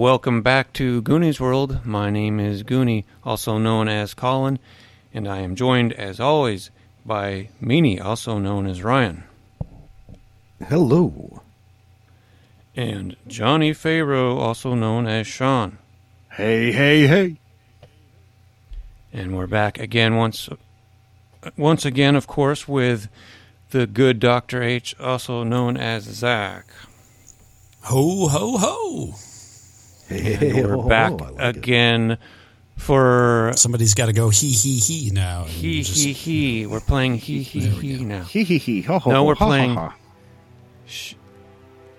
All right, welcome back to Goonies World. My name is Goonie, also known as Colin, and I am joined, as always, by Meanie, also known as Ryan, Hello. and Johnny Pharaoh, also known as Sean. Hey, hey, hey. And we're back again once once again, of course, with the good Dr. H, also known as Zach. Ho, ho, ho. And oh, we're oh, back I like it. again for Somebody's got to go he, he, he now. and he just- he he. We're playing he he he now. Hee hee hee. Ho, ho, No, we're ha, ha, playing- ha. Sh-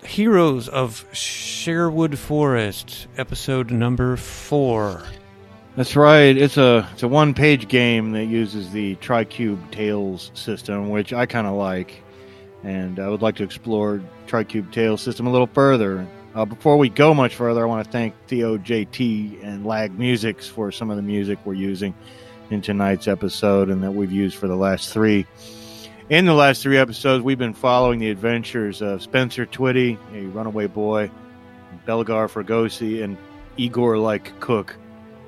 Heroes of Sherwood Forest, episode number four. That's right. It's a it's a one page game that uses the TriCube Tales system, which I kind of like, and I would like to explore TriCube Tales system a little further. Uh, before we go much further, I want to thank Theo JT and Lag Musics for some of the music we're using in tonight's episode, and that we've used for the last three. In the last three episodes, we've been following the adventures of Spencer Twitty, a runaway boy, Belgar Fregosi, and Igor like Cook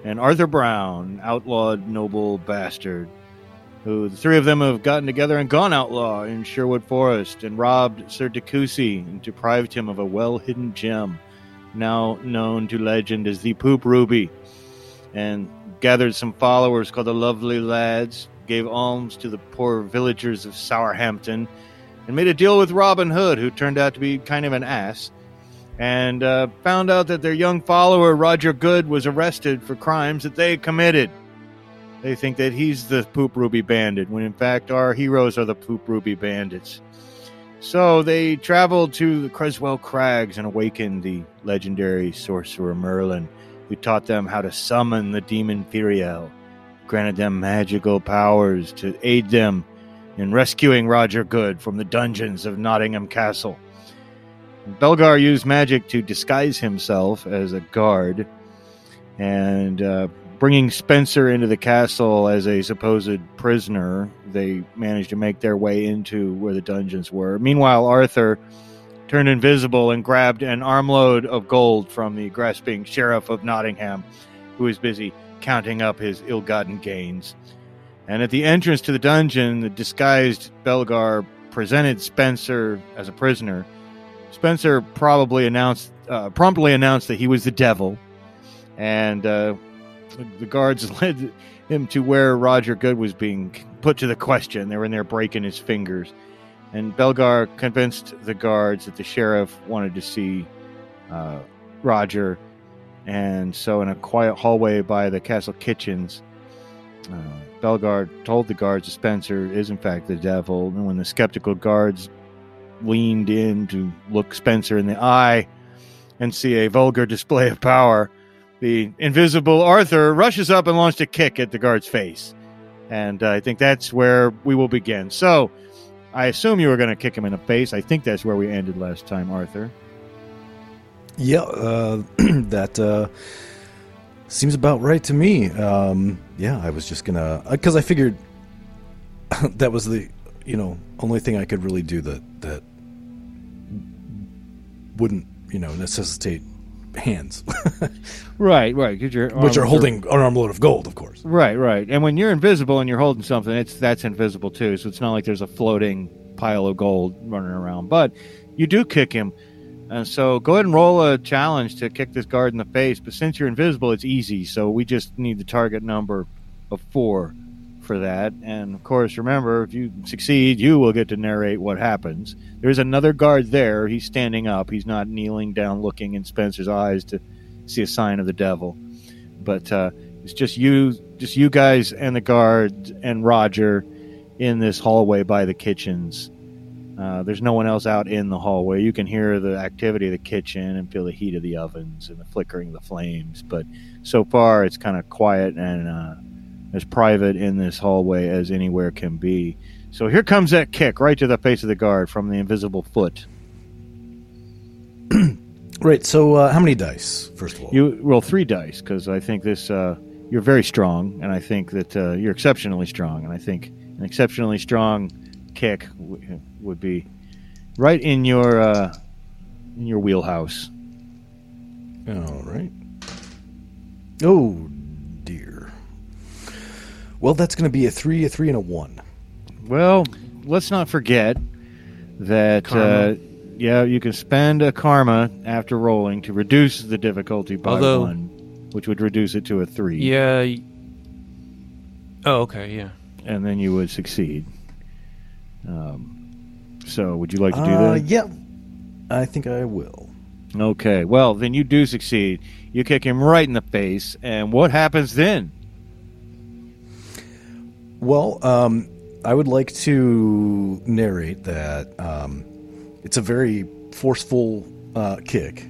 and Arthur Brown, outlawed noble bastard, who the three of them have gotten together and gone outlaw in Sherwood Forest and robbed Sir Decusi and deprived him of a well hidden gem, now known to legend as the Poop Ruby, and gathered some followers called the Lovely Lads, gave alms to the poor villagers of Sourhampton, and made a deal with Robin Hood, who turned out to be kind of an ass and uh, found out that their young follower Roger Goode was arrested for crimes that they committed. They think that he's the Poop Ruby Bandit, when in fact our heroes are the Poop Ruby Bandits. So they traveled to the Creswell Crags and awakened the legendary sorcerer Merlin, who taught them how to summon the demon Firiel, granted them magical powers to aid them in rescuing Roger Goode from the dungeons of Nottingham Castle. Belgar used magic to disguise himself as a guard and uh, bringing Spencer into the castle as a supposed prisoner. They managed to make their way into where the dungeons were. Meanwhile, Arthur turned invisible and grabbed an armload of gold from the grasping sheriff of Nottingham, who was busy counting up his ill gotten gains. And at the entrance to the dungeon, the disguised Belgar presented Spencer as a prisoner. Spencer probably announced, uh, promptly announced that he was the devil, and uh, the guards led him to where Roger Goode was being put to the question. They were in there breaking his fingers, and Belgar convinced the guards that the sheriff wanted to see uh, Roger, and so in a quiet hallway by the castle kitchens. Uh, Belgar told the guards that Spencer is in fact the devil, and when the skeptical guards leaned in to look Spencer in the eye and see a vulgar display of power, the invisible Arthur rushes up and launched a kick at the guard's face. And uh, I think that's where we will begin. So, I assume you were going to kick him in the face. I think that's where we ended last time, Arthur. Yeah, uh, that uh, seems about right to me. Um, yeah, I was just gonna because I figured that was the you know only thing I could really do that that wouldn't you know necessitate hands, Right, right. Which are holding an armload of gold, of course. Right, right. And when you're invisible and you're holding something, it's that's invisible too. So it's not like there's a floating pile of gold running around. But you do kick him. And so go ahead and roll a challenge to kick this guard in the face. But since you're invisible, it's easy. So we just need the target number of four for that. And of course, remember, if you succeed, you will get to narrate what happens. There's another guard there. He's standing up. He's not kneeling down, looking in Spencer's eyes to see a sign of the devil. But uh, it's just you, just you guys and the guard and Roger in this hallway by the kitchens. Uh, there's no one else out in the hallway. You can hear the activity of the kitchen and feel the heat of the ovens and the flickering of the flames. But so far, it's kind of quiet and uh, as private in this hallway as anywhere can be. So here comes that kick right to the face of the guard from the invisible foot. Right. So uh, how many dice? First of all, You roll three dice because I think this uh, you're very strong, and I think that uh, you're exceptionally strong, and I think an exceptionally strong kick w- would be right in your uh, in your wheelhouse. All right. Oh. Well, that's going to be a three, a three, and a one. Well, let's not forget that uh, yeah, you can spend a karma after rolling to reduce the difficulty by Although- one, which would reduce it to a three. Yeah. Oh, okay. Yeah. and then you would succeed. Um, so, would you like to do Uh, that? yeah. I think I will. Okay. Well, then you do succeed. You kick him right in the face, and what happens then? Well, um, I would like to narrate that um, it's a very forceful uh, kick,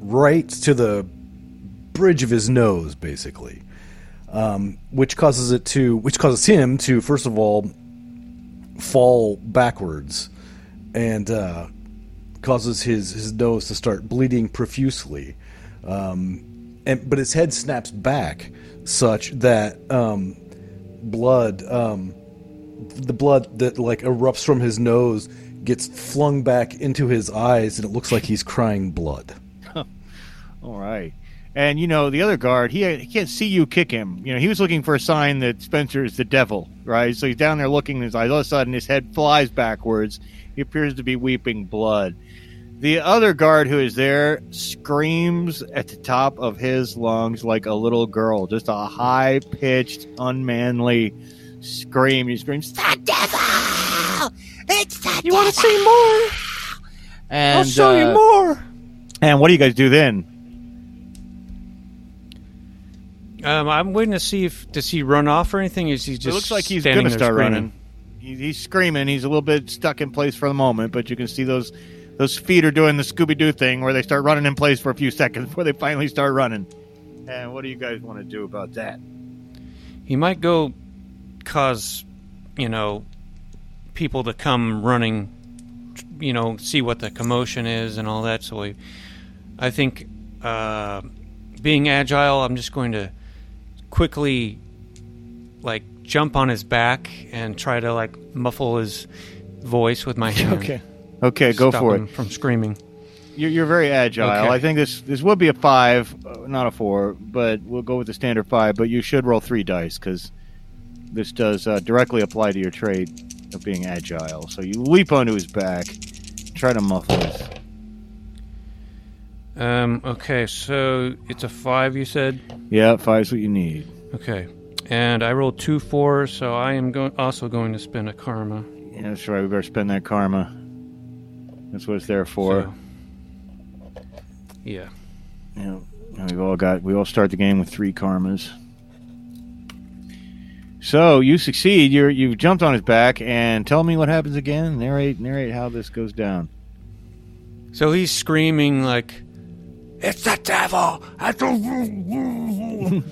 right to the bridge of his nose, basically, um, which causes it to, which causes him to, first of all, fall backwards, and uh, causes his his nose to start bleeding profusely. Um, and but his head snaps back such that um, blood um, the blood that like erupts from his nose gets flung back into his eyes and it looks like he's crying blood All right. And you know the other guard, he he can't see you kick him. You know he was looking for a sign that Spencer is the devil, right? So he's down there looking in his eyes. All of a sudden, his head flies backwards. He appears to be weeping blood. The other guard who is there screams at the top of his lungs like a little girl, just a high pitched, unmanly scream. He screams, "The devil! It's the devil! you want to see more? And, I'll show you uh, more. And what do you guys do then? Um, I'm waiting to see if does he run off or anything. Is he just? it looks like he's going to start screaming? running. He, he's screaming. He's a little bit stuck in place for the moment, but you can see those those feet are doing the Scooby Doo thing where they start running in place for a few seconds before they finally start running. And what do you guys want to do about that? He might go cause, you know, people to come running, you know, see what the commotion is and all that. So we, I think, uh, being agile, I'm just going to quickly, like, jump on his back and try to like muffle his voice with my hand. Okay, go Stop for it. from screaming. You're, you're very agile. Okay. I think this this would be a five, uh, not a four, but we'll go with the standard five. But you should roll three dice because this does uh, directly apply to your trait of being agile. So you leap onto his back, try to muffle his Um, okay, so it's a five, you said. Yeah, five's what you need. Okay, and I rolled two fours, so I am go- also going to spend a karma. Yeah, that's right. We better spend that karma. That's what it's there for. So, yeah. Yeah, and we've all got. We all start the game with three karmas. So you succeed. You're you've jumped on his back, and tell me what happens again. Narrate narrate how this goes down. So he's screaming like, "It's the devil!"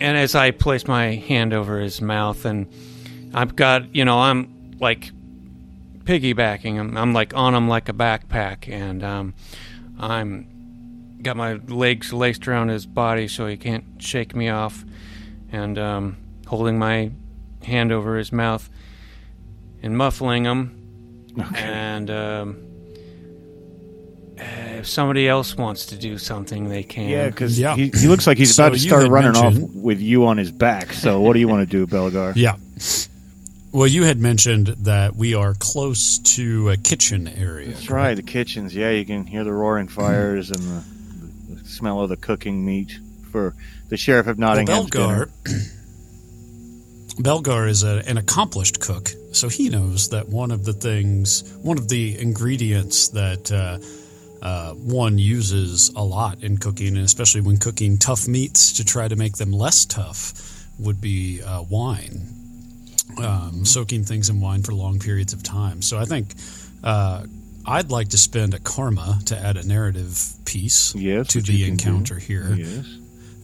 and as I place my hand over his mouth, and I've got, you know, I'm like piggybacking him. I'm like on him like a backpack, and um, I'm got my legs laced around his body so he can't shake me off, and um, holding my hand over his mouth and muffling him. And um, if somebody else wants to do something, they can. Yeah, because Yeah. he, he looks like he's So about to start had running off with you on his back. So what do you want to do, Belgar? Yeah. Well, you had mentioned that we are close to a kitchen area. That's right, the kitchens. Yeah, you can hear the roaring fires and the, the smell of the cooking meat for the sheriff of Well, Belgar, Belgar is a, an accomplished cook, so he knows that one of the things, one of the ingredients that uh, uh, one uses a lot in cooking, and especially when cooking tough meats to try to make them less tough, would be uh, wine. Um, soaking things in wine for long periods of time. So I think uh, I'd like to spend a karma to add a narrative piece Yes, to the can do. encounter here Yes.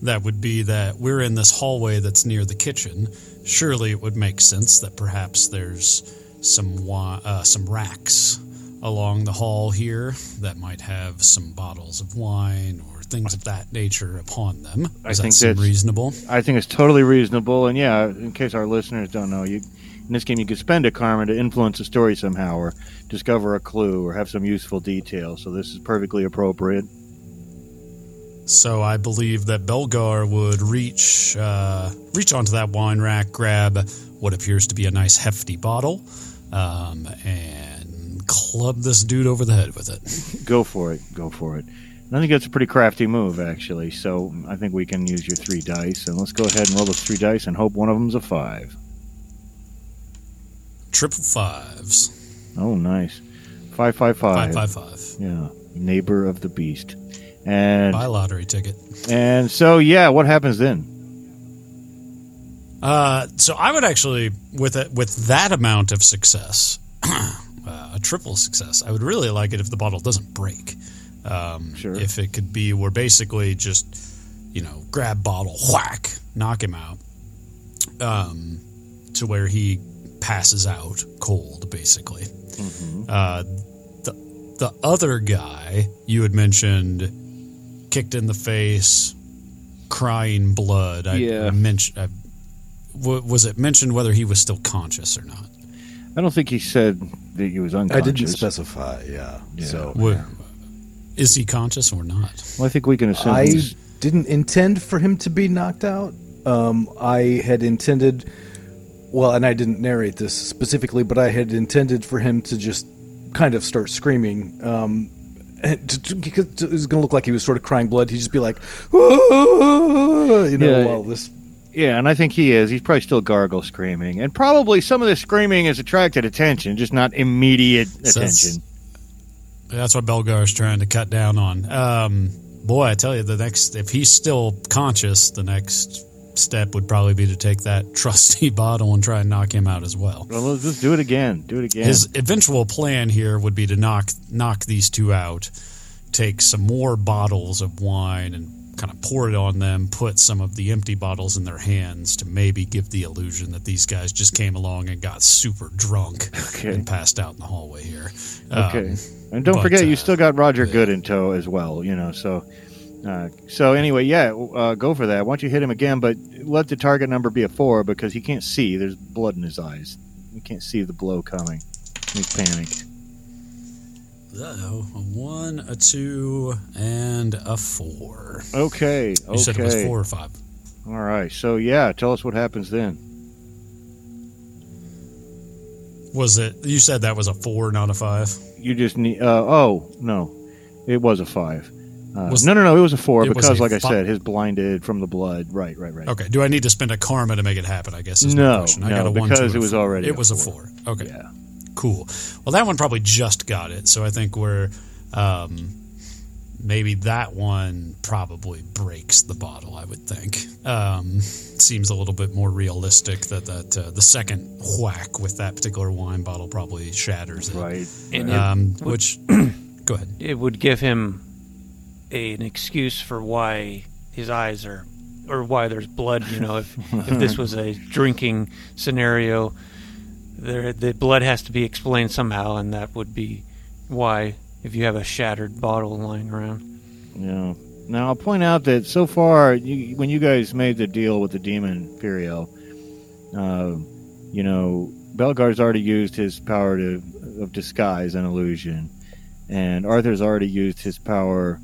that would be that we're in this hallway that's near the kitchen. Surely it would make sense that perhaps there's some uh, some racks along the hall here that might have some bottles of wine or things of that nature upon them. I Does think that that's- reasonable? I think it's totally reasonable. And yeah, in case our listeners don't know, you in this game you could spend a karma to influence a story somehow, or discover a clue, or have some useful detail. So this is perfectly appropriate. So I believe that Belgar would reach uh, reach onto that wine rack, grab what appears to be a nice hefty bottle, um, and club this dude over the head with it. Go for it. Go for it. I think that's a pretty crafty move, actually. So I think we can use your three dice, and let's go ahead and roll those three dice and hope one of them's a five. Triple fives. Oh, nice. Five, five, five. Five, five, five. Yeah, neighbor of the beast. And Buy lottery ticket. and so yeah, what happens then? Uh, so I would actually, with it, with that amount of success, uh, a triple success, I would really like it if the bottle doesn't break. Um, Sure. If it could be, we're basically just, you know, grab bottle, whack, knock him out, um, to where he passes out cold, basically. Uh, the the other guy you had mentioned, kicked in the face, crying blood. I, Yeah. Mentioned. I, w- was it mentioned whether he was still conscious or not? I don't think he said that he was unconscious. I didn't specify. Yeah. So Wa- Is he conscious or not? Well, I think we can assume. I he's- didn't intend for him to be knocked out. Um, I had intended, well, and I didn't narrate this specifically, but I had intended for him to just kind of start screaming. Um, and to, to, because it was going to look like he was sort of crying blood. He'd just be like, you know, Yeah. while this. Yeah, and I think he is. He's probably still gargle screaming, and probably some of the screaming has attracted attention, just not immediate So that's- attention. That's what Belgar is trying to cut down on. Um, boy, I tell you, the next if he's still conscious, the next step would probably be to take that trusty bottle and try and knock him out as well. Well, let's just do it again. Do it again. His eventual plan here would be to knock knock these two out, take some more bottles of wine and kind of pour it on them, put some of the empty bottles in their hands to maybe give the illusion that these guys just came along and got super drunk Okay. and passed out in the hallway here. Okay. Um, and don't but, forget, you uh, still got Roger Goode in tow as well, you know, so. Uh, so anyway, yeah, uh, go for that. Why don't you hit him again, but let the target number be a four because he can't see. There's blood in his eyes. He can't see the blow coming. He's panicked. Uh-oh, a one, a two, and a four. Okay. Okay. Said it was four or five. All right. So yeah, tell us what happens then. Was it? You said that was a four, not a five. You just need. Uh, oh no, it was a five. Uh, Was- no, no, no. It was a four because, a like I fi- said, his blinded from the blood. Right, right, right. Okay. Do I need to spend a karma to make it happen? I guess is No, question. I no, got a one, because two, it was four. already It a was a four. four. Okay. Yeah. Cool. Well, that one probably just got it, so I think we're um, maybe that one probably breaks the bottle. I would think. Um, seems a little bit more realistic that that uh, the second whack with that particular wine bottle probably shatters it. Right. And Um, which, go ahead. it would give him a, an excuse for why his eyes are or why there's blood you know if if this was a drinking scenario there the blood has to be explained somehow and that would be why if you have a shattered bottle lying around Yeah. Now I'll point out that so far, you, when you guys made the deal with the demon Furiel, uh, you know, Belgar's already used his power to of disguise and illusion, and Arthur's already used his power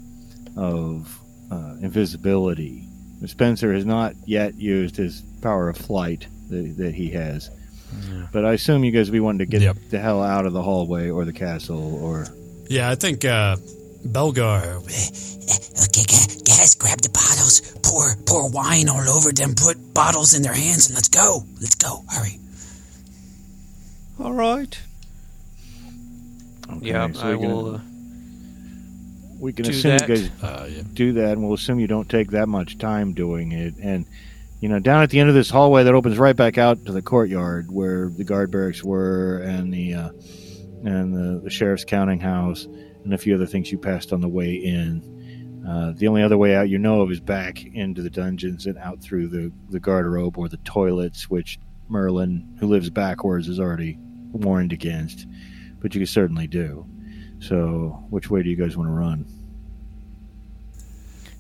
of uh, invisibility. Spencer has not yet used his power of flight that, that he has. But I assume you guys will be wanting to get Yep. the hell out of the hallway or the castle or Yeah, I think uh, Belgar. Okay, guys, grab the bottles, pour pour wine all over them, put bottles in their hands, and let's go. Let's go. Hurry. all right Okay, yeah so i we can- will uh, we can do assume that. you guys Uh, yeah. do that, and we'll assume you don't take that much time doing it. And you know, down at the end of this hallway that opens right back out to the courtyard where the guard barracks were, and the uh, and the, the sheriff's counting house, and a few other things you passed on the way in. Uh, the only other way out you know of is back into the dungeons and out through the the garderobe or the toilets, which Merlin, who lives backwards, is already warned against. But you can certainly do. So, which way do you guys want to run?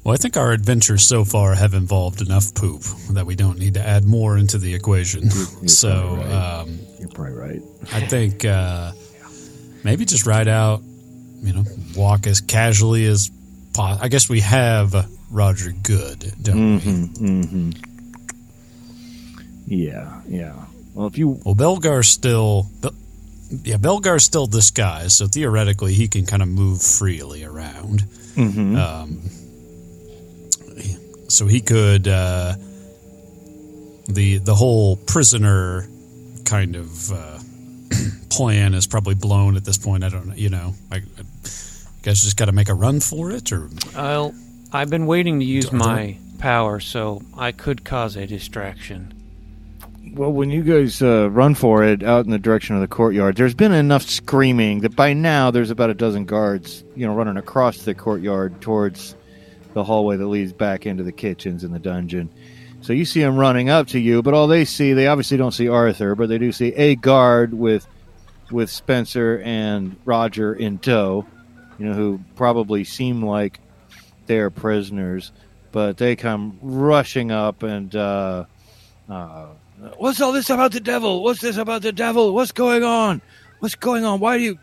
Well, I think our adventures so far have involved enough poop that we don't need to add more into the equation. you're so probably um, You're probably right. I think uh, maybe just ride out, you know, walk as casually as possible. I guess we have Roger Goode, don't Mm-hmm. Yeah, yeah. Well, if you? Well, Belgar's still. Yeah, Belgar's still this guy, so theoretically he can kind of move freely around. Mhm. Um, so he could uh, the the whole prisoner kind of uh, plan is probably blown at this point. I don't know. You know, I, I guess just got to make a run for it, or Well, I've been waiting to use Are there- my power, so I could cause a distraction. Well, when you guys uh, run for it out in the direction of the courtyard, there's been enough screaming that by now there's about a dozen guards, you know, running across the courtyard towards the hallway that leads back into the kitchens in the dungeon. So you see them running up to you, but all they see, they obviously don't see Arthur, but they do see a guard with with Spencer and Roger in tow, you know, who probably seem like they're prisoners, but they come rushing up and uh, uh, What's all this about the devil? What's this about the devil? What's going on? What's going on? Why do you?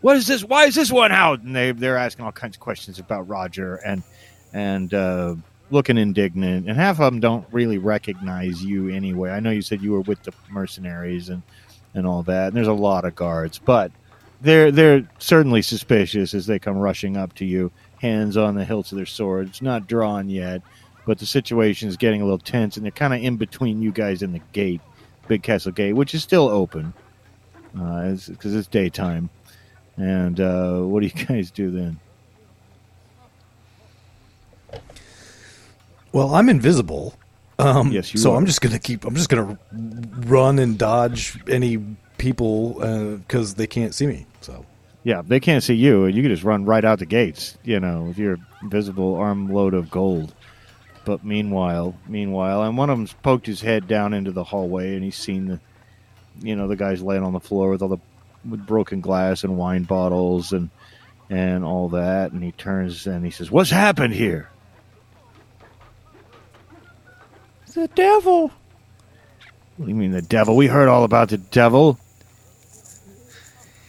What is this? Why is this one out? And they they're asking all kinds of questions about Roger and and uh, looking indignant. And half of them don't really recognize you anyway. I know you said you were with the mercenaries and and all that. And there's a lot of guards, but they're they're certainly suspicious as they come rushing up to you, hands on the hilts of their swords, not drawn yet but the situation is getting a little tense, and they're kind of in between you guys and the gate, Big Castle Gate, which is still open because it's, it's daytime. And uh, what do you guys do then? Well, I'm invisible. Um, Yes, you so are. I'm just gonna keep. I'm just gonna run and dodge any people because they can't see me. So Yeah, they can't see you, and you can just run right out the gates, you know, with your visible armload of gold. But meanwhile, meanwhile, and one of them's poked his head down into the hallway, and he's seen the, you know, the guys laying on the floor with all the with broken glass and wine bottles and and all that, and he turns and he says, "What's happened here?" The devil! What do you mean the devil? We heard all about the devil.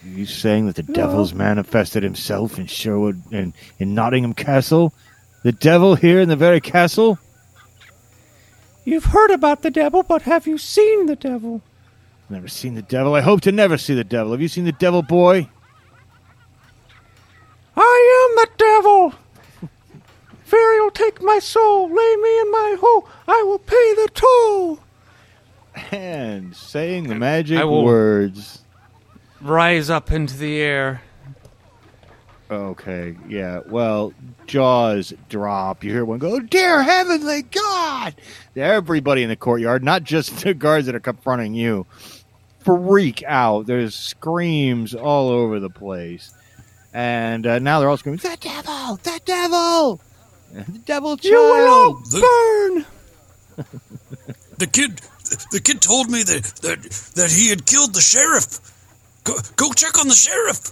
Are you saying that the devil's manifested himself in Sherwood and in Nottingham Castle? The devil here in the very castle? You've heard about the devil, but have you seen the devil? Never seen the devil. I hope to never see the devil. Have you seen the devil, boy? I am the devil! Fairy will take my soul, lay me in my hole, I will pay the toll! And saying the magic I will- words. Rise up into the air. Okay, yeah. Well, jaws drop. You hear one go, "Dear heavenly God!" Everybody in the courtyard, not just the guards that are confronting you, freak out. There's screams all over the place, and uh, now they're all screaming, "The devil! The devil! The devil child!" The, the kid, the kid told me that that that he had killed the sheriff. Go, go check on the sheriff.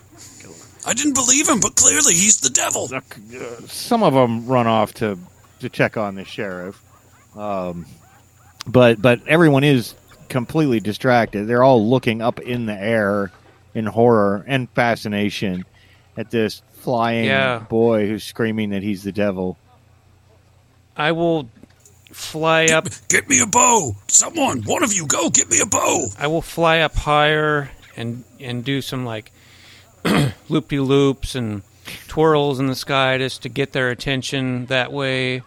I didn't believe him, but clearly he's the devil. Some of them run off to to check on the sheriff, um, but but everyone is completely distracted. They're all looking up in the air in horror and fascination at this flying Yeah. boy who's screaming that he's the devil. I will fly up Get me a bow. Someone, one of you, go get me a bow. I will fly up higher and and do some like loop de loops and twirls in the sky just to get their attention that way.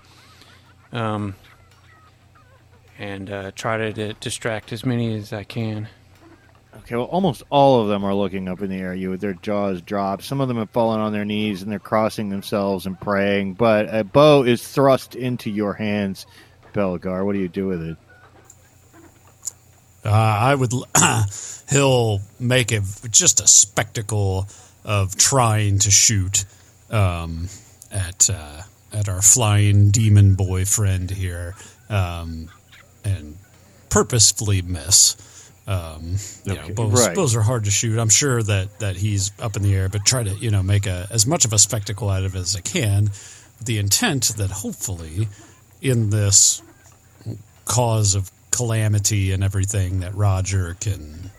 Um, and uh, try to, di- distract as many as I can. Okay, well, almost all of them are looking up in the air. You with their jaws dropped. Some of them have fallen on their knees and they're crossing themselves and praying. But a bow is thrust into your hands, Belgar. What do you do with it? Uh, I would. he'll make it just a spectacle of trying to shoot um, at uh, at our flying demon boyfriend here, um, and purposefully miss. Um, you know, bows, right. bows are hard to shoot. I'm sure that that he's up in the air, but try to you know make a as much of a spectacle out of it as I can, with the intent that hopefully, in this cause of calamity and everything that Roger can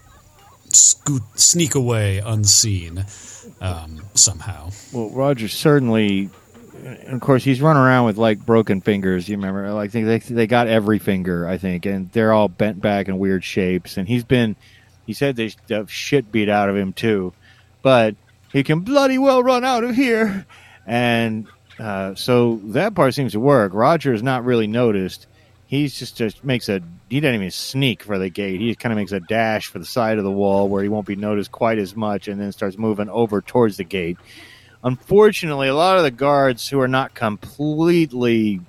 scoot, sneak away unseen um, somehow. Well, Roger certainly and of course, he's running around with like broken fingers. You remember, like they they got every finger, I think, and they're all bent back in weird shapes. And he's been, he said they the shit beat out of him too, but he can bloody well run out of here. And uh, so that part seems to work. Roger is not really noticed. He's just just makes a he doesn't even sneak for the gate. He kind of makes a dash for the side of the wall where he won't be noticed quite as much, and then starts moving over towards the gate. Unfortunately, a lot of the guards who are not completely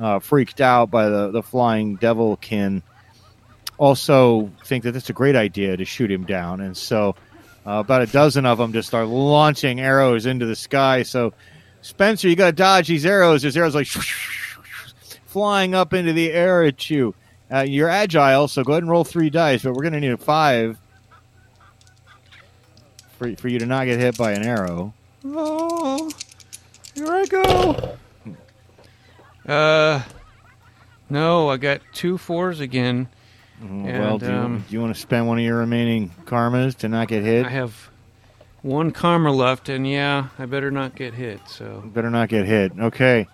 uh, freaked out by the, the flying devilkin also think that it's a great idea to shoot him down. And so uh, about a dozen of them just start launching arrows into the sky. So, Spencer, you got to dodge these arrows. There's arrows like flying up into the air at you. Uh, you're agile, so go ahead and roll three dice, but we're going to need a five for, for you to not get hit by an arrow. Oh, here I go. Uh, no, I got two fours again. Mm, well, And, do you, um, do you want to spend one of your remaining karmas to not get hit? I have one karma left, and yeah, I better not get hit. So Better not get hit. Okay.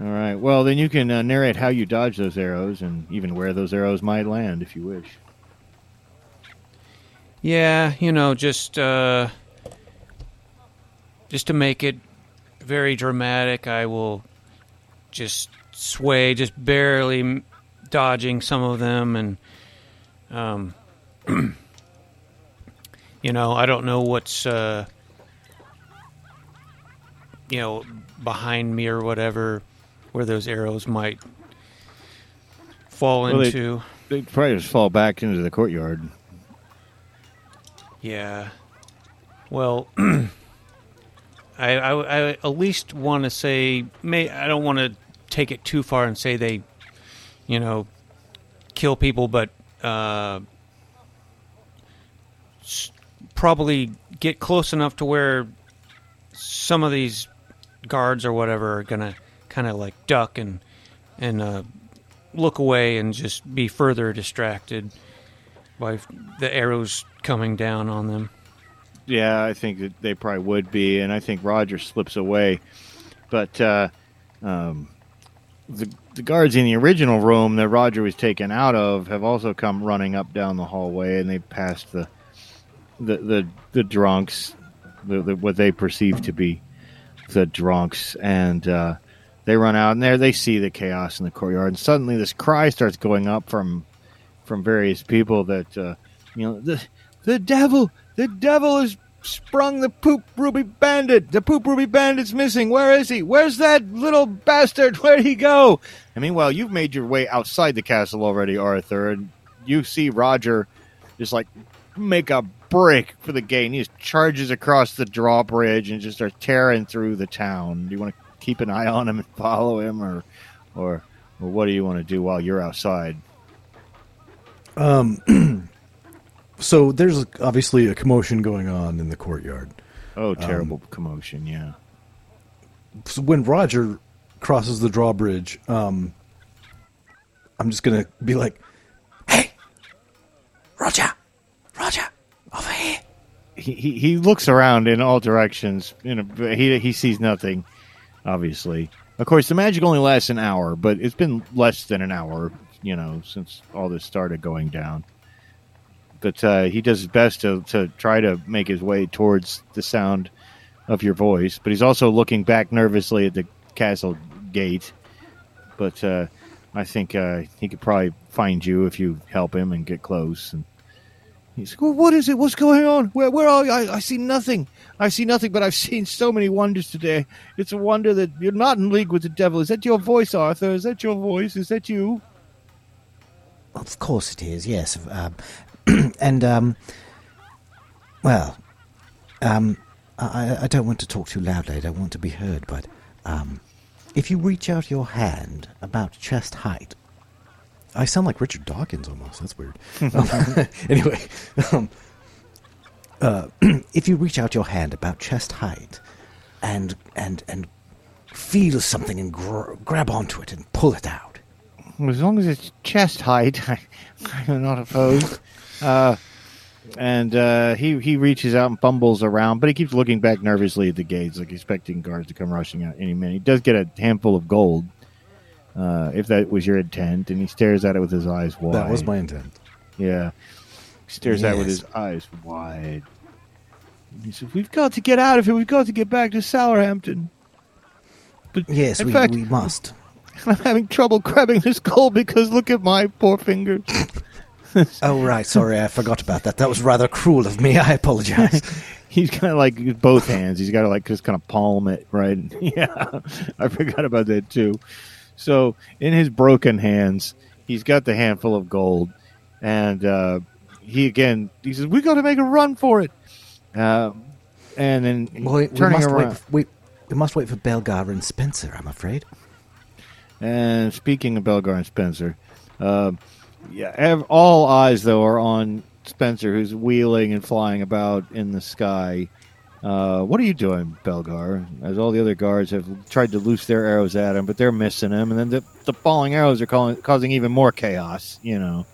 All right. Well, then you can uh, narrate how you dodge those arrows and even where those arrows might land if you wish. Yeah, you know, just uh, just to make it very dramatic, I will just sway, just barely dodging some of them, and um, you know, I don't know what's uh, you know behind me or whatever, where those arrows might fall Well, into. They probably just fall back into the courtyard. Yeah. Well, I, I, I at least want to say, may I don't want to take it too far and say they, you know, kill people, but uh, s- probably get close enough to where some of these guards or whatever are gonna kind of like duck and and uh, look away and just be further distracted by the arrows coming down on them. Yeah, I think that they probably would be, and I think Roger slips away. But uh, um, the the guards in the original room that Roger was taken out of have also come running up down the hallway, and they passed the the the, the drunks, the, the, what they perceive to be the drunks, and uh, they run out, and there they see the chaos in the courtyard, and suddenly this cry starts going up from from various people that uh, you know the the devil the devil has sprung the poop ruby bandit. The poop ruby bandit's missing. Where is he? Where's that little bastard? Where'd he go? And meanwhile you've made your way outside the castle already arthur and you see roger just like make a break for the gate and he just charges across the drawbridge and just starts tearing through the town. Do you want to keep an eye on him and follow him or or or what do you want to do while you're outside So there's obviously a commotion going on in the courtyard. oh terrible commotion yeah So when Roger crosses the drawbridge, um, I'm just gonna be like, Hey, Roger, Roger, over here. he, he, he looks around in all directions. You know, he he sees nothing. Obviously, of course, the magic only lasts an hour, but it's been less than an hour. You know, since all this started going down. But uh, he does his best to to try to make his way towards the sound of your voice. But he's also looking back nervously at the castle gate. But uh, I think uh, he could probably find you if you help him and get close and. He's like, well, what is it? What's going on? Where, where are you? I, I see nothing. I see nothing, but I've seen so many wonders today. It's a wonder that you're not in league with the devil. Is that your voice, Arthur? Is that your voice? Is that you? Of course it is, yes. Um, and, um, well, um, I, I don't want to talk too loudly. I don't want to be heard, but um, if you reach out your hand about chest height, I sound like Richard Dawkins almost. That's weird. Anyway, um, uh, if you reach out your hand about chest height and and and feel something and gr- grab onto it and pull it out. As long as it's chest height, I, I'm not opposed. Uh, and uh, he he reaches out and fumbles around, but he keeps looking back nervously at the gates, like expecting guards to come rushing out any minute. He does get a handful of gold, uh, if that was your intent, and he stares at it with his eyes wide. That was my intent. Yeah. He stares at it with his eyes wide. He says, We've got to get out of here. We've got to get back to Sourhampton. But Yes, we, fact, we must. I'm having trouble grabbing this gold because look at my poor fingers. Oh, right. Sorry, I forgot about that. That was rather cruel of me. I apologize. He's kind of like both hands. He's got to like just kind of palm it, right? yeah, I forgot about that too. So in his broken hands, he's got the handful of gold, and uh, he again he says, "We got to make a run for it." Um, and then Well, we, we must around. wait. We, we must wait for Belgar and Spencer. I'm afraid. And speaking of Belgar and Spencer, uh, yeah, ev- all eyes though are on Spencer, who's wheeling and flying about in the sky. Uh, what are you doing, Belgar? As all the other guards have tried to loose their arrows at him, but they're missing him, and then the, the falling arrows are calling, causing even more chaos. You know.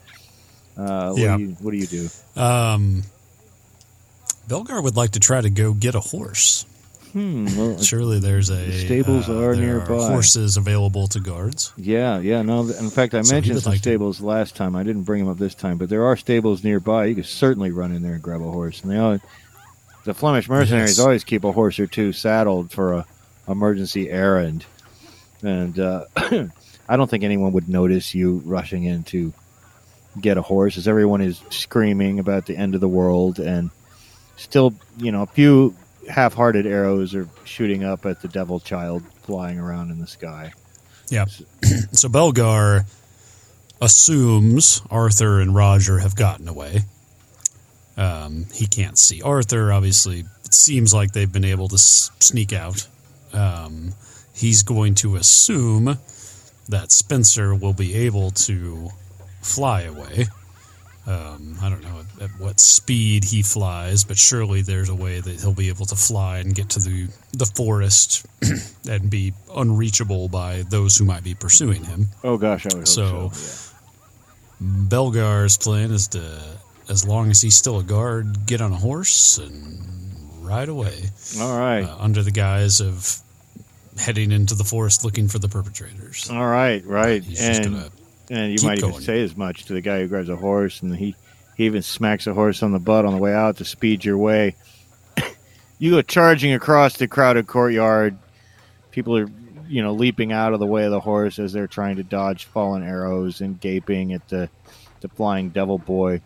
Uh, what, Yeah. do you, what do you do? Um, Belgar would like to try to go get a horse. Hmm. Well, Surely there's a stables uh, are nearby. horses available to guards. Yeah, yeah. No, in fact, I So mentioned some like to- stables last time. I didn't bring them up this time, but there are stables nearby. You could certainly run in there and grab a horse. And they always, the Flemish mercenaries Yes. always keep a horse or two saddled for a emergency errand. And uh, I don't think anyone would notice you rushing in to get a horse, as everyone is screaming about the end of the world, and still, you know, a few half-hearted arrows are shooting up at the devil child flying around in the sky. Yeah. so Belgar assumes Arthur and Roger have gotten away. Um, he can't see Arthur. Obviously, it seems like they've been able to s- sneak out. Um, he's going to assume that Spencer will be able to fly away. Um, I don't know at, at what speed he flies, but surely there's a way that he'll be able to fly and get to the the forest and be unreachable by those who might be pursuing him. Oh gosh, I would So- so. Belgar's plan is to, as long as he's still a guard, get on a horse and ride away. All right, uh, under the guise of heading into the forest looking for the perpetrators. all right, right. He's just gonna and you keep might even say as much to the guy who grabs a horse, and he he even smacks a horse on the butt on the way out to speed your way. you go charging across the crowded courtyard. People are, you know, leaping out of the way of the horse as they're trying to dodge fallen arrows and gaping at the the flying devil boy.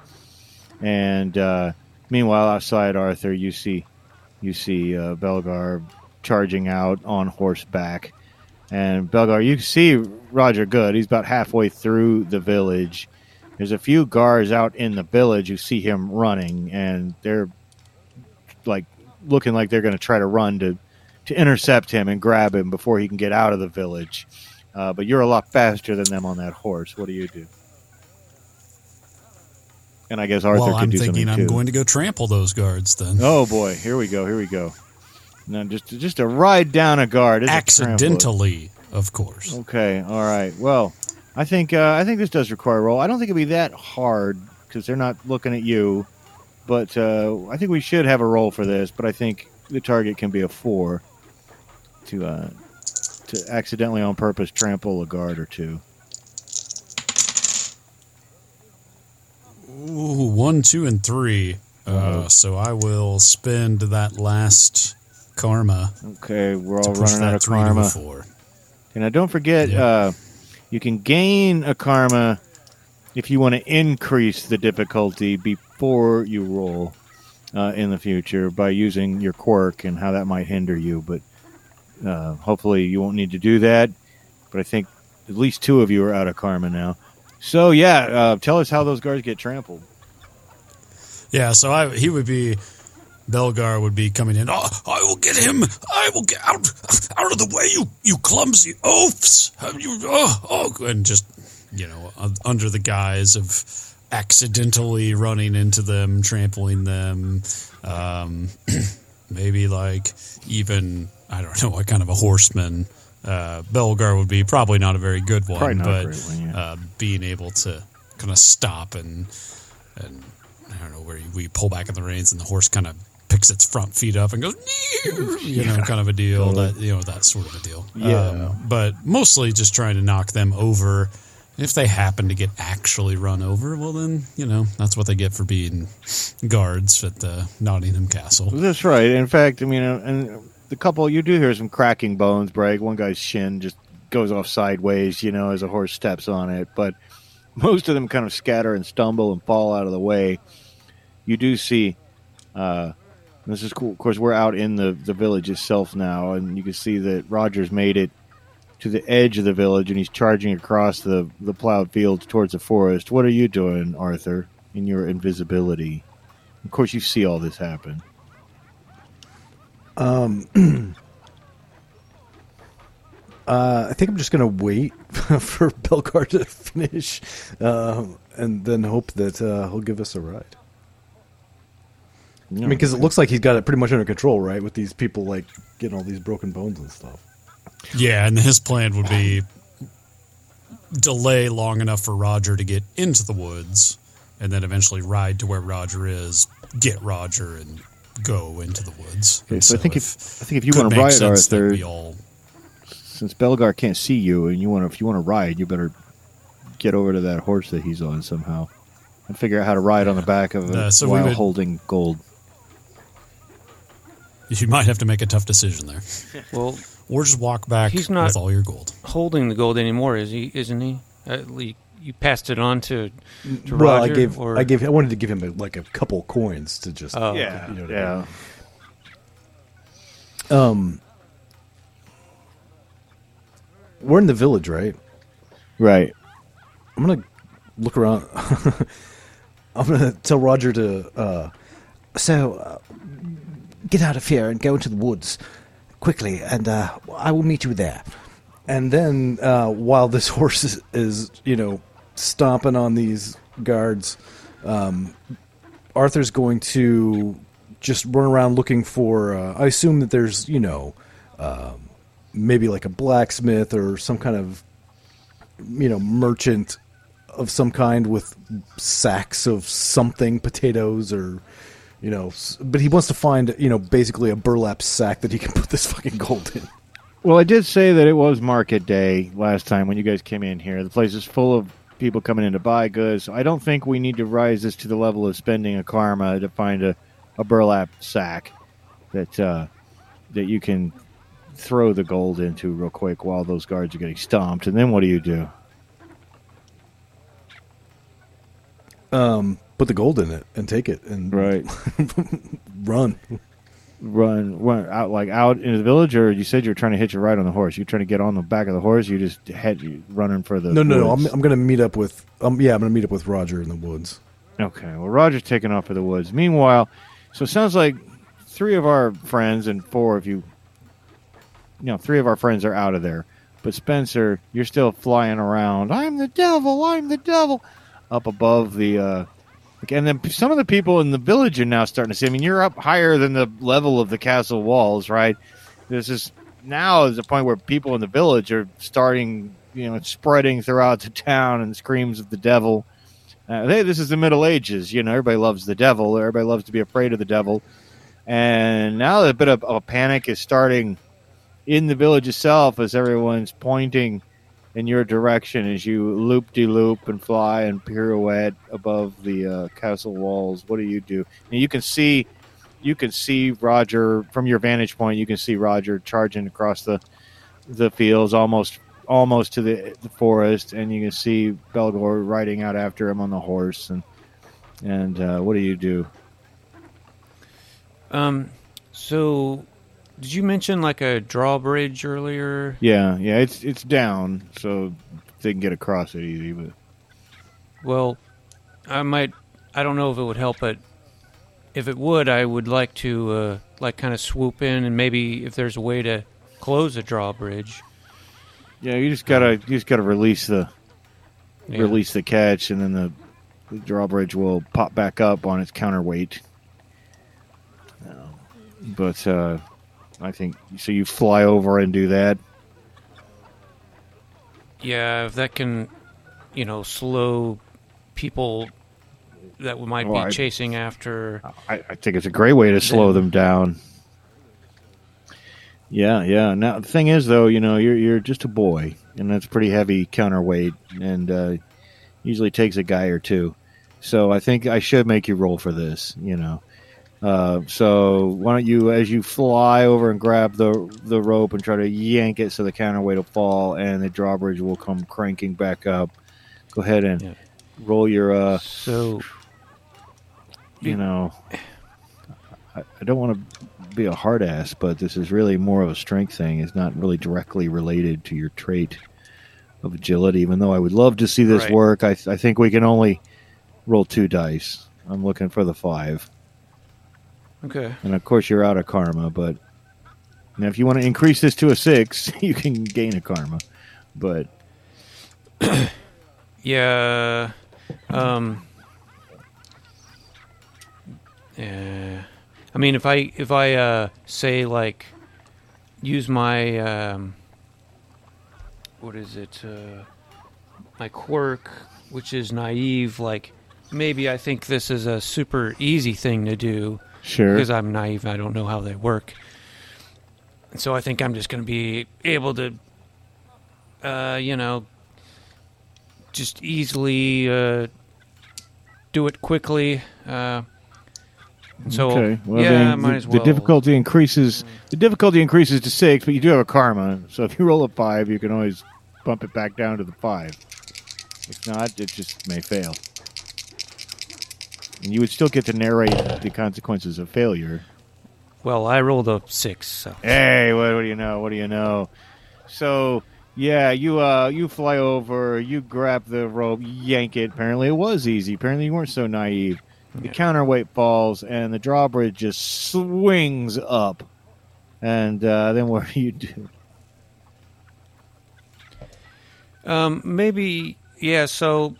And uh, meanwhile, outside Arthur, you see you see uh, Belgar charging out on horseback. And Belgar, you see Roger Goode. He's about halfway through the village. There's a few guards out in the village who see him running, and they're like looking like they're going to try to run to to intercept him and grab him before he can get out of the village. Uh, but you're a lot faster than them on that horse. What do you do? And I guess Arthur well, could I'm do thinking something I'm too. going to go trample those guards then. Oh boy, here we go. Here we go. Now just just to ride down a guard a. Accidentally, of course. Okay, all right. Well, I think uh, I think this does require a roll. I don't think it'd be that hard because they're not looking at you. But uh, I think we should have a roll for this. But I think the target can be a four to uh, to accidentally on purpose trample a guard or two. Ooh, one, two, and three. Uh, so I will spend that last karma Okay, we're all running out of three to a karma. And now don't forget, Yeah. uh, you can gain a karma if you want to increase the difficulty before you roll uh, in the future by using your quirk and how that might hinder you. But uh, hopefully you won't need to do that. But I think at least two of you are out of karma now. So yeah, uh, tell us how those guards get trampled. Yeah, so I he would be Belgar would be coming in. Oh, I will get him. I will get out out of the way, you you clumsy oafs. Have you oh, oh and just you know under the guise of accidentally running into them, trampling them, um, maybe like even I don't know what kind of a horseman. Uh, Belgar would be probably not a very good one, Probably not a but one, yeah. uh, being able to kind of stop and and I don't know where you, we pull back on the reins and the horse kind of picks its front feet up and goes, you know, kind of a deal that you know that sort of a deal. Yeah. Um, but mostly just trying to knock them over. If they happen to get actually run over, well then you know that's what they get for being guards at the Nottingham Castle. That's right. In fact, I mean, uh, and the couple you do hear some cracking bones break. One guy's shin just goes off sideways, you know, as a horse steps on it. But most of them kind of scatter and stumble and fall out of the way. You do see. Uh, this is cool. Of course, we're out in the, the village itself now, and you can see that Rogers made it to the edge of the village, and he's charging across the, the plowed fields towards the forest. What are you doing, Arthur, in your invisibility? Of course, you see all this happen. Uh, I think I'm just gonna wait for Belgar to finish, um, and then hope that uh, he'll give us a ride. I mean, because it looks like he's got it pretty much under control, right? With these people like getting all these broken bones and stuff. Yeah, and his plan would be delay long enough for Roger to get into the woods, and then eventually ride to where Roger is, get Roger, and go into the woods. Okay, And so I think if if I think if you want to ride sense Arthur, we all since Belgar can't see you, and you want to, if you want to ride, you better get over to that horse that he's on somehow, and figure out how to ride on the back of it Uh, so while would- holding gold. You might have to make a tough decision there, Well, or just walk back He's not- with all your gold. holding the gold anymore, is he? Isn't he? At least you passed it on to, to well, Roger. I gave or, I gave I wanted to give him a, like a couple coins to just Oh, you know what I mean? yeah. Um, we're in the village, right? Right. I'm gonna look around. I'm gonna tell Roger to. Uh, So, uh, get out of here and go into the woods quickly, and uh, I will meet you there. and then uh, while this horse is, is, you know, stomping on these guards, um, Arthur's going to just run around looking for. Uh, I assume that there's, you know, um, maybe like a blacksmith or some kind of, you know, merchant of some kind with sacks of something, potatoes or. You know, but he wants to find, you know, basically a burlap sack that he can put this fucking gold in. Well, I did say that it was market day last time when you guys came in here. The place is full of people coming in to buy goods. So I don't think we need to rise this to the level of spending a karma to find a, a burlap sack that uh, that you can throw the gold into real quick while those guards are getting stomped. And then what do you do? um, put the gold in it and take it and Right. run. Run, run out like out into the village, or you said you were trying to hitch a ride on the horse. you're trying to get on the back of the horse? You just head you running for the No, no, no. I'm, I'm gonna meet up with. Um, yeah, I'm gonna meet up with Roger in the woods. Okay, well, Roger's taking off for the woods. Meanwhile, so it sounds like three of our friends and four of you, you know, three of our friends are out of there. But Spencer, you're still flying around. I'm the devil. I'm the devil. Up above the, uh, and then some of the people in the village are now starting to see. I mean, you're up higher than the level of the castle walls, right? This is now is the point where people in the village are starting, you know, spreading throughout the town and screams of the devil. Uh, hey, this is the Middle Ages. You know, everybody loves the devil. Everybody loves to be afraid of the devil. And now a bit of a panic is starting in the village itself as everyone's pointing in your direction as you loop de loop and fly and pirouette above the uh, castle walls. What do you do? And you can see, you can see Roger from your vantage point. You can see Roger charging across the the fields, almost almost to the, the forest, and you can see Belgar riding out after him on the horse. And and uh, what do you do? Um, so did you mention like a drawbridge earlier? Yeah, yeah, it's it's down, so they can get across it easy. But Well, I might. I don't know if it would help, but if it would, I would like to uh, like kind of swoop in and maybe if there's a way to close a drawbridge. yeah, you just gotta you just gotta release the Yeah. release the catch, and then the, the drawbridge will pop back up on its counterweight. Um, But uh, I think so. You fly over and do that. Yeah, if that can, you know, slow people that might Well, be I- chasing after. I, I think it's a great way to slow them down. Yeah, yeah. Now the thing is, though, you know, you're you're just a boy, and that's pretty heavy counterweight, and uh, usually takes a guy or two. So I think I should make you roll for this. You know. Uh, so why don't you, as you fly over and grab the the rope and try to yank it so the counterweight will fall and the drawbridge will come cranking back up. Go ahead and Yeah. roll your uh, So you know, I, I don't want to be a hard ass, but this is really more of a strength thing. It's not really directly related to your trait of agility. Even though I would love to see this Right. work, I, I think we can only roll two dice. I'm looking for the five, okay. and of course you're out of karma. But now, if you want to increase this to a six, you can gain a karma. But Yeah. Um. Yeah. I mean, if I if I uh, say like use my um, what is it? Uh, my quirk, which is naive. Like maybe I think this is a super easy thing to do sure, because I'm naive. I don't know how they work. And so I think I'm just going to be able to, uh, you know, just easily uh, do it quickly. Uh, so okay. Well, yeah, then I might the, as well. the difficulty increases. The difficulty increases to six, but you do have a karma. So if you roll a five, you can always bump it back down to the five. If not, it just may fail. And you would still get to narrate the consequences of failure. Well, I rolled a six, so Hey, what, what do you know? What do you know? So yeah, you uh you fly over, you grab the rope, yank it. Apparently it was easy. Apparently you weren't so naive. The Yeah. counterweight falls and the drawbridge just swings up. And uh, then what do you do? Um, maybe yeah. So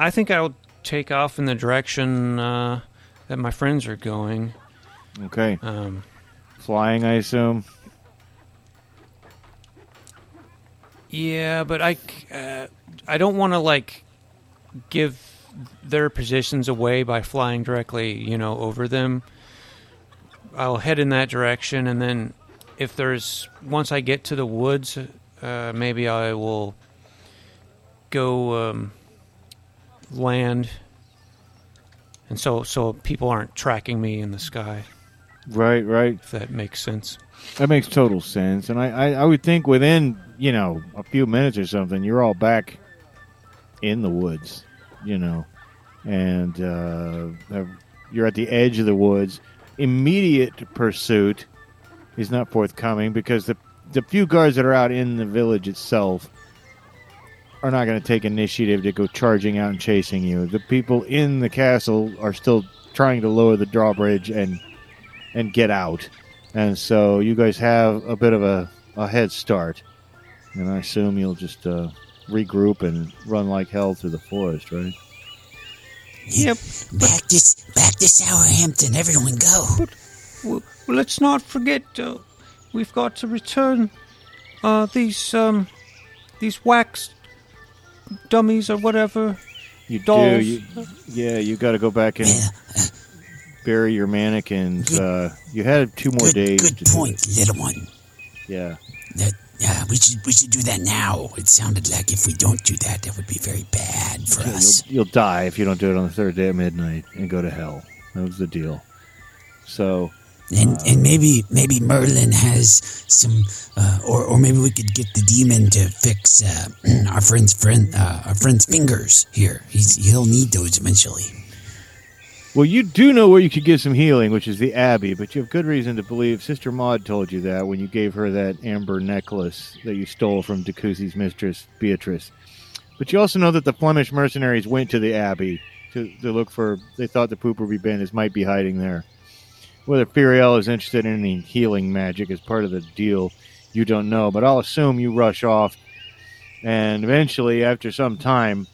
I think I'll take off in the direction uh, that my friends are going. Okay, Um, flying, I assume. yeah, but I uh, I don't want to like give their positions away by flying directly, you know, over them. I'll head in that direction, and then if there's once I get to the woods, uh, maybe I will go um, land, and so so people aren't tracking me in the sky. Right, right. If that makes sense. That makes total sense. And I, I, I would think within, you know, a few minutes or something, you're all back in the woods, you know, and uh, you're at the edge of the woods. Immediate pursuit is not forthcoming because the, the few guards that are out in the village itself are not going to take initiative to go charging out and chasing you. The people in the castle are still trying to lower the drawbridge and and get out. And so you guys have a bit of a, a head start. And I assume you'll just uh, regroup and run like hell through the forest, right? Yep. Back to back to Sourhampton. Everyone go. Well, let's not forget uh, we've got to return uh, these um, these wax dummies or whatever. You Dolls. do. You, yeah, you got to go back and bury your mannequins. Uh, you had two more good, days. good to do point, it. little one. Yeah. That yeah, we should we should do that now. It sounded like if we don't do that, that would be very bad for Yeah, us. You'll, you'll die if you don't do it on the third day at midnight and go to hell. That was the deal. So, And and maybe maybe Merlin has some, uh, or or maybe we could get the demon to fix uh, our friend's friend uh, our friend's fingers here. He's he'll need those eventually. well, you do know where you could get some healing, which is the Abbey, but you have good reason to believe Sister Maud told you that when you gave her that amber necklace that you stole from Decusi's mistress, Beatrice. But you also know that the Flemish mercenaries went to the Abbey to, to look for, they thought the Poop Ruby bandits might be hiding there. Whether Furiel is interested in any healing magic as part of the deal, you don't know, but I'll assume you rush off and eventually, after some time,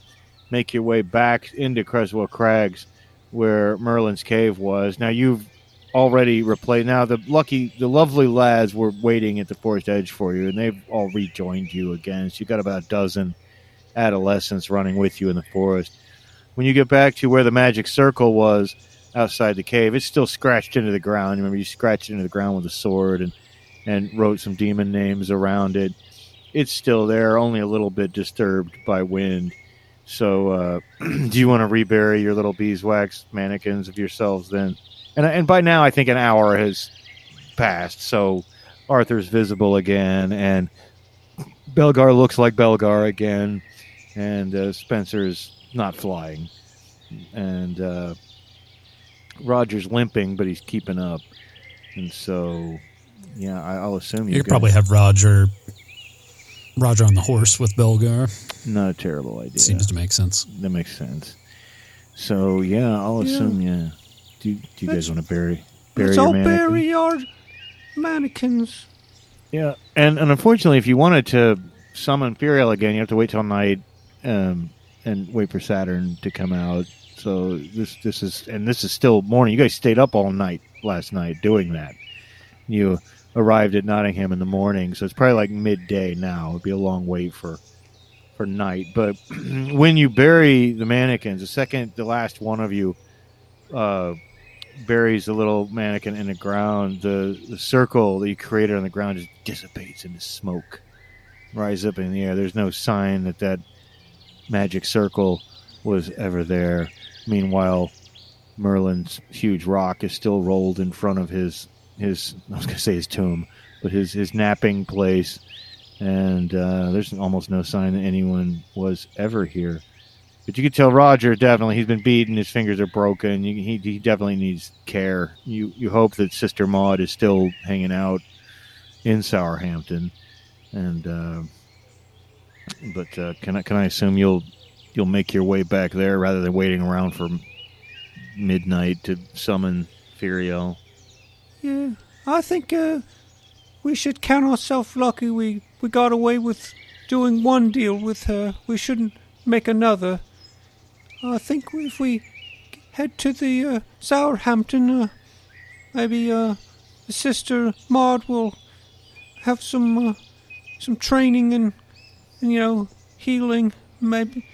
make your way back into Creswell Crags where Merlin's cave was. Now you've already replayed. Now the lucky, the lovely lads were waiting at the forest edge for you, and they've all rejoined you again. So you've got about a dozen adolescents running with you in the forest. when you get back to where the magic circle was outside the cave, it's still scratched into the ground. Remember, you scratched into the ground with a sword and and wrote some demon names around it. It's still there, only a little bit disturbed by wind. So, uh, do you want to rebury your little beeswax mannequins of yourselves then? And and by now, I think an hour has passed. So Arthur's visible again, and Belgar looks like Belgar again, and uh, Spencer's not flying, and uh, Roger's limping, but he's keeping up, and so yeah, I, I'll assume You you could probably have Roger Roger on the horse with Belgar. not a terrible idea. Seems to make sense. that makes sense. So yeah, I'll assume yeah. Do, do you guys want to bury bury Let's your all mannequin? bury our mannequins. Yeah, and, and unfortunately, if you wanted to summon Furiel again, you have to wait till night um, and wait for Saturn to come out. So this this is and this is still morning. You guys stayed up all night last night doing that. You arrived at Nottingham in the morning, so it's probably like midday now. It'd be a long wait for for night. But when you bury the mannequins, the second the last one of you uh, buries the little mannequin in the ground, the, the circle that you created on the ground just dissipates into smoke, rise up in the air. There's no sign that that magic circle was ever there. Meanwhile, Merlin's huge rock is still rolled in front of his his I was to say his tomb, but his his napping place, and uh, there's almost no sign that anyone was ever here. But you could tell Roger definitely he's been beaten. His fingers are broken. You, he, he definitely needs care. You you hope that Sister Maud is still hanging out in Sourhampton, and uh, but uh, can I can I assume you'll you'll make your way back there rather than waiting around for midnight to summon Furiel? Yeah, I think uh, we should count ourselves lucky we, we got away with doing one deal with her. We shouldn't make another. I think if we head to the uh, Sourhampton, uh, maybe uh, Sister Maud will have some uh, some training and, and you know healing. Maybe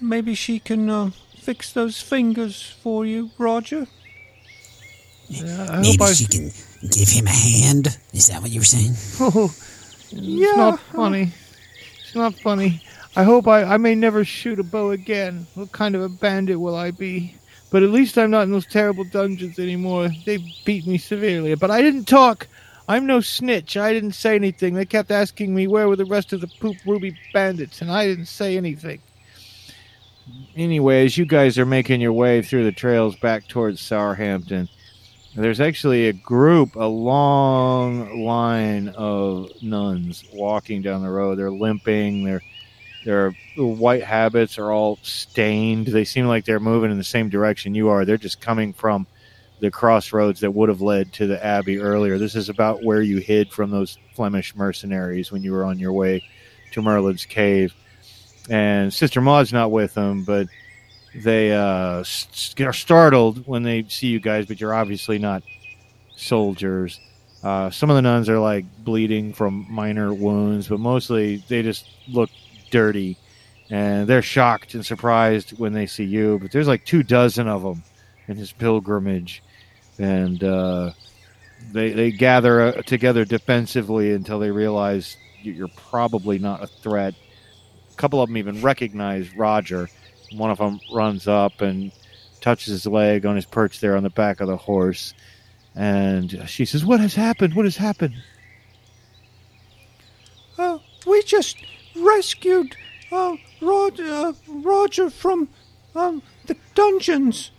maybe she can uh, fix those fingers for you, Roger. I Maybe she can give him a hand. Is that what you were saying? Oh, Yeah. it's not funny. It's not funny. I hope I, I may never shoot a bow again. What kind of a bandit will I be? But at least I'm not in those terrible dungeons anymore. They beat me severely. But I didn't talk. I'm no snitch. I didn't say anything. They kept asking me where were the rest of the poop ruby bandits, and I didn't say anything. Anyways, you guys are making your way through the trails back towards Sourhampton. There's actually a group, a long line of nuns walking down the road. They're limping. Their their white habits are all stained. They seem like they're moving in the same direction you are. They're just coming from the crossroads that would have led to the abbey earlier. This is about where you hid from those Flemish mercenaries when you were on your way to Merlin's cave. And Sister Maud's not with them, but they uh, are startled when they see you guys, but you're obviously not soldiers. Uh, some of the nuns are like bleeding from minor wounds, but mostly they just look dirty and they're shocked and surprised when they see you. But there's like two dozen of them in his pilgrimage, and uh, they they gather uh, together defensively until they realize you're probably not a threat. A couple of them even recognize Roger. One of them runs up and touches his leg on his perch there on the back of the horse. And she says, What has happened? What has happened? Uh, we just rescued uh, Rod, uh, Roger from um, the dungeons,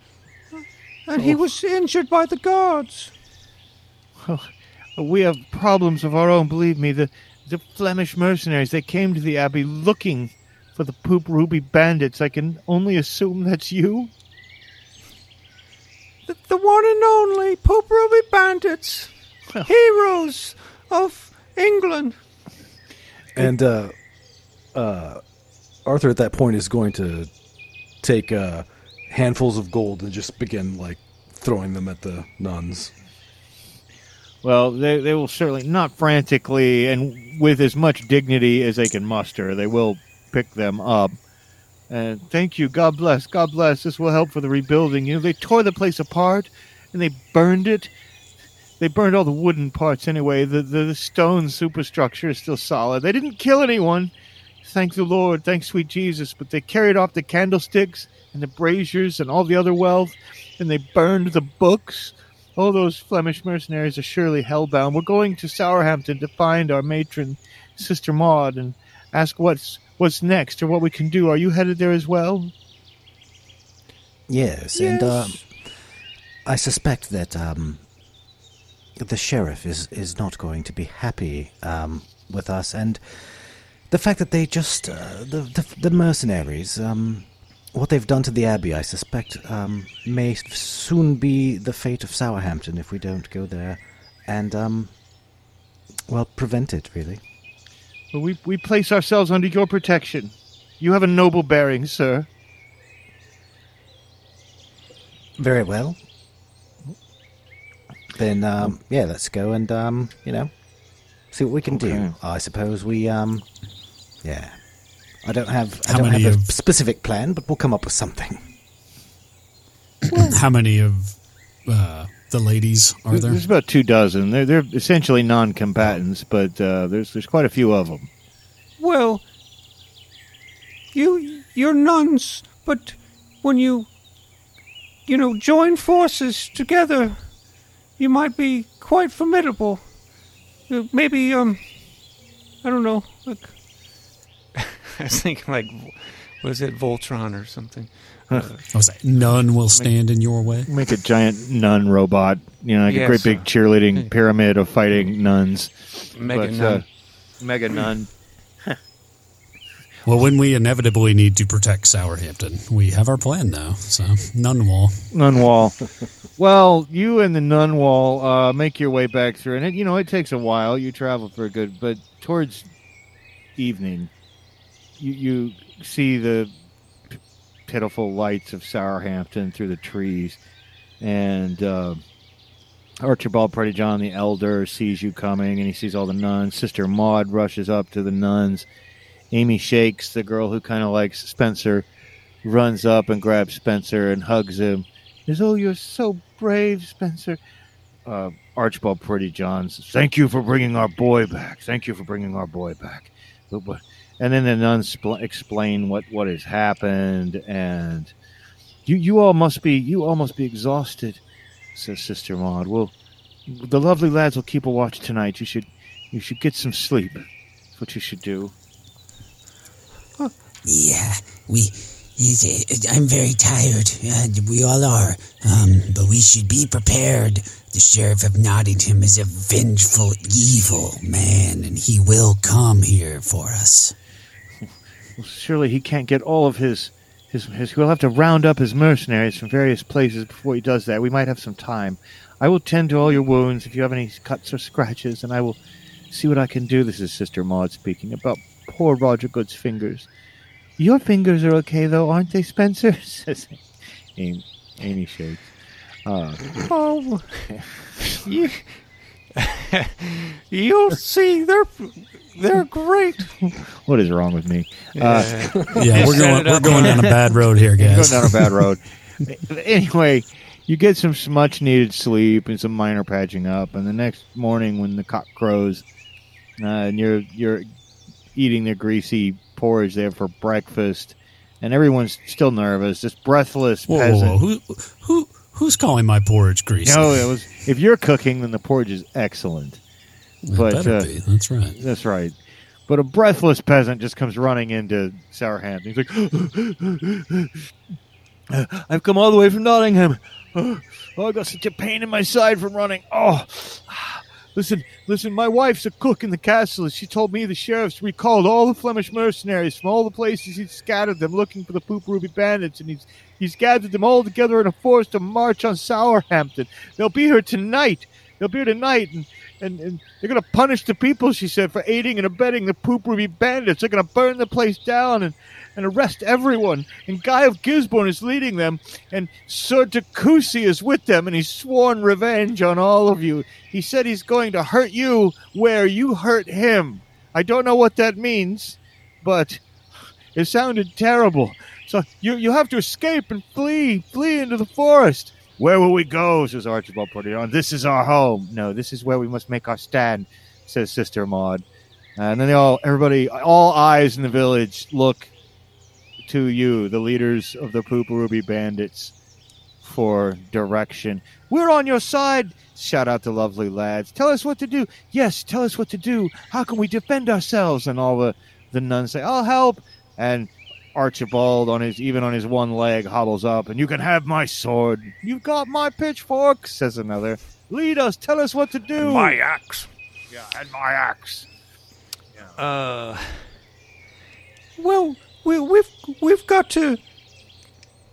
and he Oh. was injured by the guards. Well, We have problems of our own, believe me. The, the Flemish mercenaries, they came to the Abbey looking for the Poop Ruby bandits. I can only assume that's you. The, the one and only Poop Ruby Bandits, heroes of England. And uh, uh, Arthur at that point is going to take uh, handfuls of gold and just begin like throwing them at the nuns. Well, they, they will certainly, not frantically and with as much dignity as they can muster, they will pick them up. And thank you. God bless. God bless. This will help for the rebuilding. You know, they tore the place apart and they burned it. They burned all the wooden parts anyway. The, the, the stone superstructure is still solid. They didn't kill anyone. Thank the Lord. Thank sweet Jesus. But they carried off the candlesticks and the braziers and all the other wealth, and they burned the books. All those Flemish mercenaries are surely hellbound. We're going to Sourhampton to find our matron, Sister Maud, and ask what's what's next or what we can do. Are you headed there as well? Yes, and um, I suspect that um, the sheriff is, is not going to be happy um, with us, and the fact that they just uh, the, the the mercenaries um, what they've done to the abbey, I suspect, um, may soon be the fate of Sourhampton if we don't go there, and um, well, prevent it really. Well, we we place ourselves under your protection. You have a noble bearing, sir. Very well. Then, um, yeah, let's go and, um, you know, see what we can Okay. do. I suppose we, um, yeah. I don't have, I How don't many have a of- specific plan, but we'll come up with something. How many of uh, the ladies are there? There's about two dozen. They're they're essentially non-combatants, but uh, there's there's quite a few of them. Well, you you're nuns, but when you you know join forces together, you might be quite formidable. Uh, Maybe um, I don't know. Like, I was thinking like, was it Voltron or something? I was like, none will stand in your way. Make a giant nun robot, you know, like a great big uh, cheerleading pyramid of fighting nuns. Mega But, nun. uh, mega nun. Well, when we inevitably need to protect Sourhampton, we have our plan now. So, none will. Nun wall. well, you and the nun wall uh, make your way back through, and it, you know it takes a while. You travel for a good, but towards evening, you you see the pitiful lights of Sourhampton through the trees, and uh, Archibald Pretty John the elder sees you coming, and he sees all the nuns. Sister Maud rushes up to the nuns. Amy Shakes, the girl who kind of likes Spencer, runs up and grabs Spencer and hugs him. Says, "Oh, you're so brave, Spencer." Uh, Archibald Pretty John says, "Thank you for bringing our boy back. Thank you for bringing our boy back." But, but, and then the nuns spl- explain what what has happened, and you you all must be you all must be exhausted, says Sister Maud. Well, the lovely lads will keep a watch tonight. You should you should get some sleep. That's what you should do. Yeah, we. I'm very tired. We all are. Um, but we should be prepared. The sheriff of Nottingham is a vengeful, evil man, and he will come here for us. Well, surely he can't get all of his, his, his. He'll have to round up his mercenaries from various places before he does that. We might have some time. I will tend to all your wounds if you have any cuts or scratches, and I will see what I can do. This is Sister Maud speaking about poor Roger Goode's fingers. Your fingers are okay, though, aren't they, Spencer? says Amy, Amy shakes. Uh, Oh, you, you'll see. They're they're great. what is wrong with me? Uh, Yeah, we're going. We're going down a bad road here, You're guys. going down a bad road. anyway, you get some much needed sleep and some minor patching up, and the next morning when the cock crows, uh, and you're you're eating their greasy porridge there for breakfast, and everyone's still nervous, just breathless Whoa, whoa, peasant. whoa. Who, who, who's calling my porridge greasy? No, it was if you're cooking, then the porridge is excellent. But, uh. That's right. That's right. But a breathless peasant just comes running into Sourhampton. He's like, I've come all the way from Nottingham. Oh, I got such a pain in my side from running. Oh, listen, listen, my wife's a cook in the castle. and She told me the sheriff's recalled all the Flemish mercenaries from all the places he'd scattered them looking for the Poop Ruby bandits, and he's he's gathered them all together in a force to march on Sourhampton. They'll be here tonight. They'll be here tonight, and, and, and they're going to punish the people, she said, for aiding and abetting the Poop Ruby bandits. They're going to burn the place down and, and arrest everyone. And Guy of Gisborne is leading them, and Sir Takusi is with them, and he's sworn revenge on all of you. He said he's going to hurt you where you hurt him. I don't know what that means, but it sounded terrible. So you you have to escape and flee, flee into the forest. Where will we go? says Archibald Portillo. This is our home. No, this is where we must make our stand, says Sister Maud. And then they all, everybody, all eyes in the village look to you, the leaders of the Poop Ruby Bandits, for direction. We're on your side. Shout out the lovely lads. Tell us what to do. Yes, tell us what to do. How can we defend ourselves? And all the, the nuns say, I'll help. And Archibald on his even on his one leg hobbles up and you can have my sword. You've got my pitchfork, says another. Lead us, tell us what to do. My axe. yeah, and my axe. Uh. Well, we, we've we've got to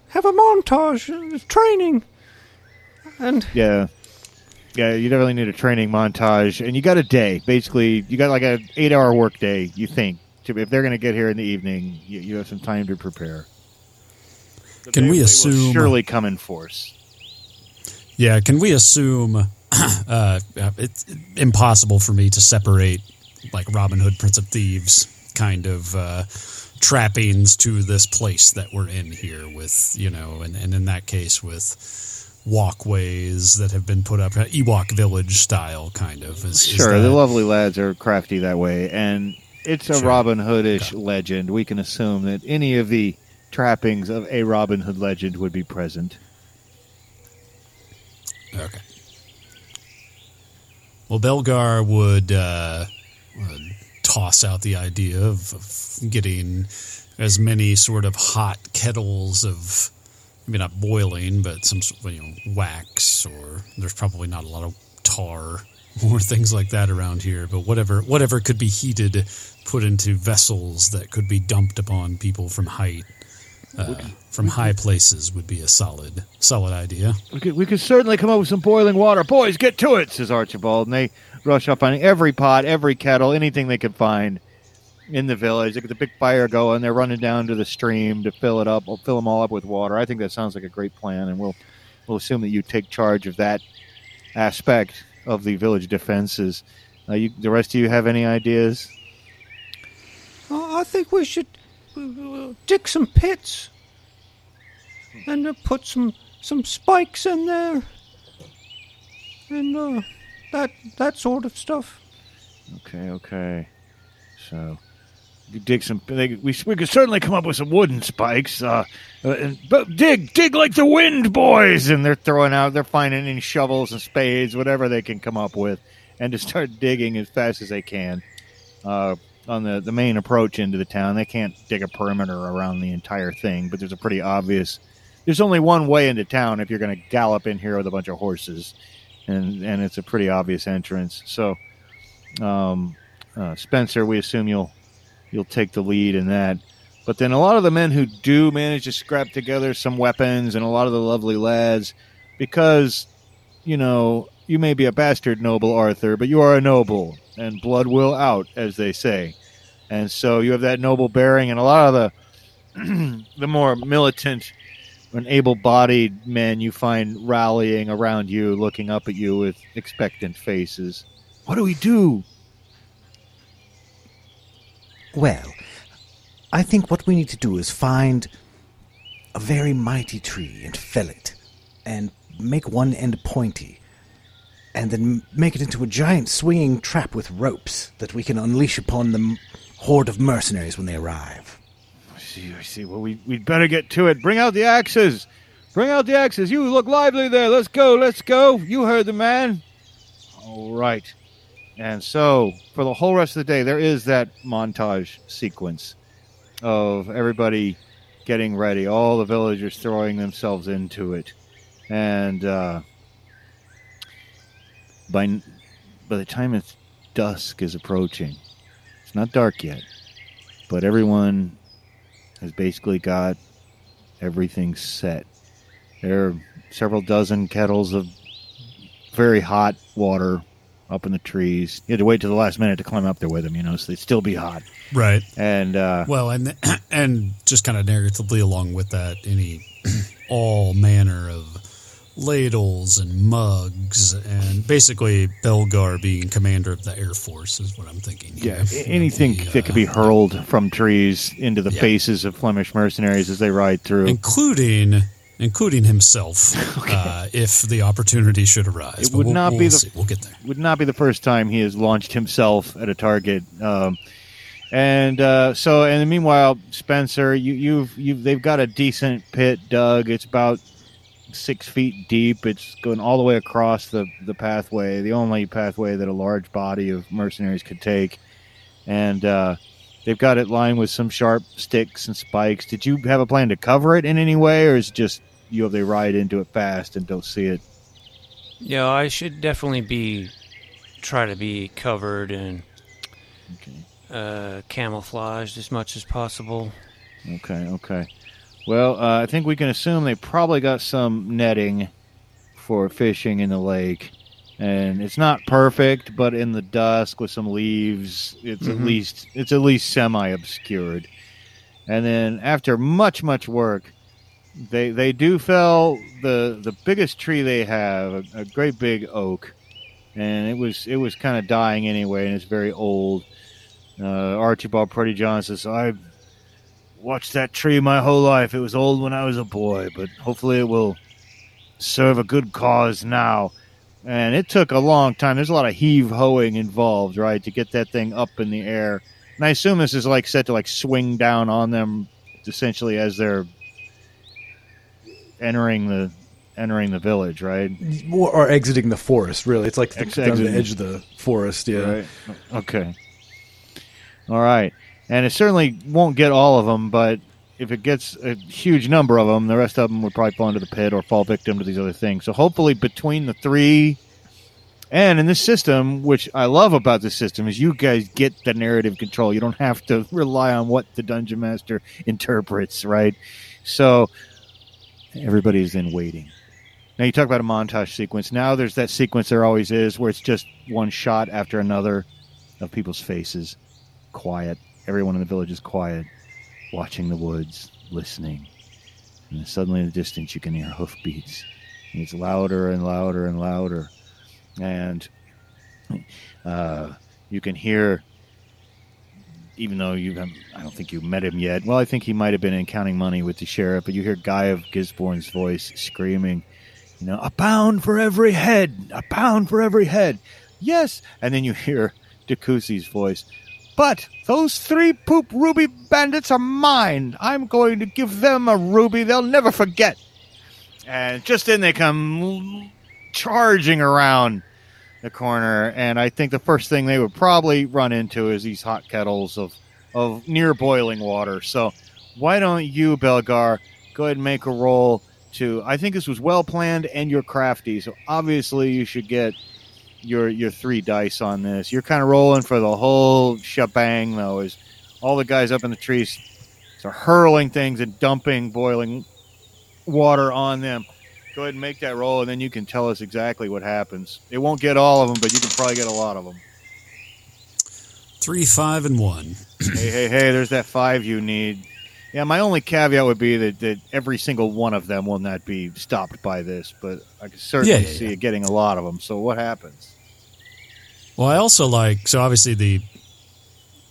have a montage of training, and Yeah. Yeah, you definitely need a training montage, and you got a day. Basically, you got like a eight-hour work day. You think to- if they're going to get here in the evening, you, you have some time to prepare. But Can they- we they will assume- surely come in force? Yeah, can we assume uh, it's impossible for me to separate like Robin Hood, Prince of Thieves kind of uh, trappings to this place that we're in here with, you know, and, and in that case with walkways that have been put up, Ewok village style kind of. Is, is Sure, that- the lovely lads are crafty that way, and it's a Sure. Robin Hoodish legend. We can assume that any of the trappings of a Robin Hood legend would be present. Okay. Well, Belgar would, uh, would toss out the idea of, of getting as many sort of hot kettles of maybe not boiling, but some sort of, you know wax, or there's probably not a lot of tar or things like that around here. But whatever whatever could be heated, put into vessels that could be dumped upon people from height. Uh, from high places would be a solid, solid idea. We could, we could certainly come up with some boiling water. Boys, get to it, says Archibald. And they rush up on every pot, every kettle, anything they could find in the village. They get the big fire going. They're running down to the stream to fill it up. We'll fill them all up with water. I think that sounds like a great plan, and we'll we'll assume that you take charge of that aspect of the village defenses. Uh, you, the rest of you have any ideas? I think we should uh, dig some pits and uh, put some some spikes in there, and uh, that that sort of stuff. Okay, okay. So you dig some. They, we we could certainly come up with some wooden spikes. Uh, uh, and, but dig, dig like the wind, boys! And they're throwing out. They're finding any shovels and spades, whatever they can come up with, and to start digging as fast as they can. Uh, on the the main approach into the town, they can't dig a perimeter around the entire thing, but there's a pretty obvious. There's only one way into town if you're going to gallop in here with a bunch of horses, and and it's a pretty obvious entrance. So. Um, uh, Spencer, we assume you'll you'll take the lead in that. But then a lot of the men who do manage to scrap together some weapons, and a lot of the lovely lads, because you know you may be a bastard noble, Arthur, but you are a noble, and blood will out, as they say. And so you have that noble bearing, and a lot of the the more militant and able-bodied men you find rallying around you, looking up at you with expectant faces. What do we do? Well, I think what we need to do is find a very mighty tree and fell it, and make one end pointy, and then make it into a giant swinging trap with ropes that we can unleash upon the m- horde of mercenaries when they arrive. I see, I see. Well, we, we'd better get to it. Bring out the axes. Bring out the axes. You look lively there. Let's go, let's go. You heard the man. All right. And so, for the whole rest of the day, there is that montage sequence of everybody getting ready, all the villagers throwing themselves into it. And uh, by, by the time it's dusk is approaching, it's not dark yet, but everyone has basically got everything set. There are several dozen kettles of very hot water up in the trees. You had to wait till the last minute to climb up there with them, you know, so they'd still be hot. Right. And uh, Well, and and just kind of narratively along with that, any all manner of ladles and mugs, and basically Belgar being commander of the Air Force is what I'm thinking. Yeah, here. anything The, that could be uh, hurled from trees into the Yeah. faces of Flemish mercenaries as they ride through. including including himself, uh, if the opportunity should arise. It would we'll- not be we'll the- see. We'll get there. would not be the first time he has launched himself at a target. Um, and uh, so, and meanwhile, Spencer, you, you've you've they've got a decent pit dug. It's about six feet deep. It's going all the way across the the pathway, the only pathway that a large body of mercenaries could take. And uh, they've got it lined with some sharp sticks and spikes. Did you have a plan to cover it in any way, or is it just you they ride into it fast and don't see it? Yeah, I should definitely be try to be covered and uh, camouflaged as much as possible. Okay, okay. Well, uh, I think we can assume they probably got some netting for fishing in the lake. And it's not perfect, but in the dusk with some leaves, it's at Mhm. least it's at least semi obscured. And then after much much work, they they do fell the the biggest tree they have, a, a great big oak, and it was it was kind of dying anyway, and it's very old. Uh, Archibald Pretty John says, "I watched that tree my whole life. It was old when I was a boy, but hopefully it will serve a good cause now. And it took a long time. There's a lot of heave hoeing involved, right, to get that thing up in the air. And I assume this is like set to like swing down on them essentially as they're entering the entering the village, right? Or, exiting the forest, really. It's like the, Ex- the edge of the forest, yeah. Right. Okay. All right. And it certainly won't get all of them, but if it gets a huge number of them, the rest of them would probably fall into the pit or fall victim to these other things. So hopefully, between the three, and in this system, which I love about this system, is you guys get the narrative control. You don't have to rely on what the dungeon master interprets, right? So everybody's in waiting. Now you talk about a montage sequence. Now there's that sequence there always is where it's just one shot after another of people's faces, quiet. Everyone in the village is quiet, watching the woods, listening. And suddenly in the distance you can hear hoofbeats. And it's louder and louder and louder. And uh, you can hear, even though you I don't think you met him yet. Well, I think he might have been in counting money with the sheriff, but you hear Guy of Gisborne's voice screaming, you know, a pound for every head, a pound for every head. Yes. And then you hear Decusi's voice. But those three poop ruby bandits are mine. I'm going to give them a ruby they'll never forget. And just then they come charging around the corner, and I think the first thing they would probably run into is these hot kettles of, of near boiling water. So why don't you, Belgar, go ahead and make a roll to I think this was well planned and you're crafty, so obviously you should get your your three dice on this. You're kind of rolling for the whole shebang though, is all the guys up in the trees are hurling things and dumping boiling water on them. Go ahead and make that roll, and then you can tell us exactly what happens. It won't get all of them, but you can probably get a lot of them. Three, five, and one. hey, hey, hey! There's that five you need. Yeah, my only caveat would be that, that every single one of them will not be stopped by this, but I can certainly Yeah, yeah, see yeah. it getting a lot of them. So what happens? Well, I also like so obviously the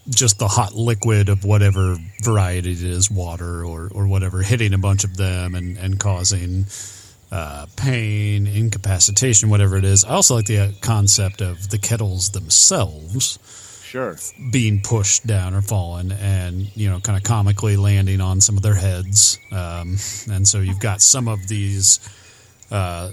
just the hot liquid of whatever variety it is, water or or whatever, hitting a bunch of them and and causing uh, pain, incapacitation, whatever it is. I also like the uh, concept of the kettles themselves Sure. being pushed down or fallen and you know kind of comically landing on some of their heads um, and so you've got some of these uh,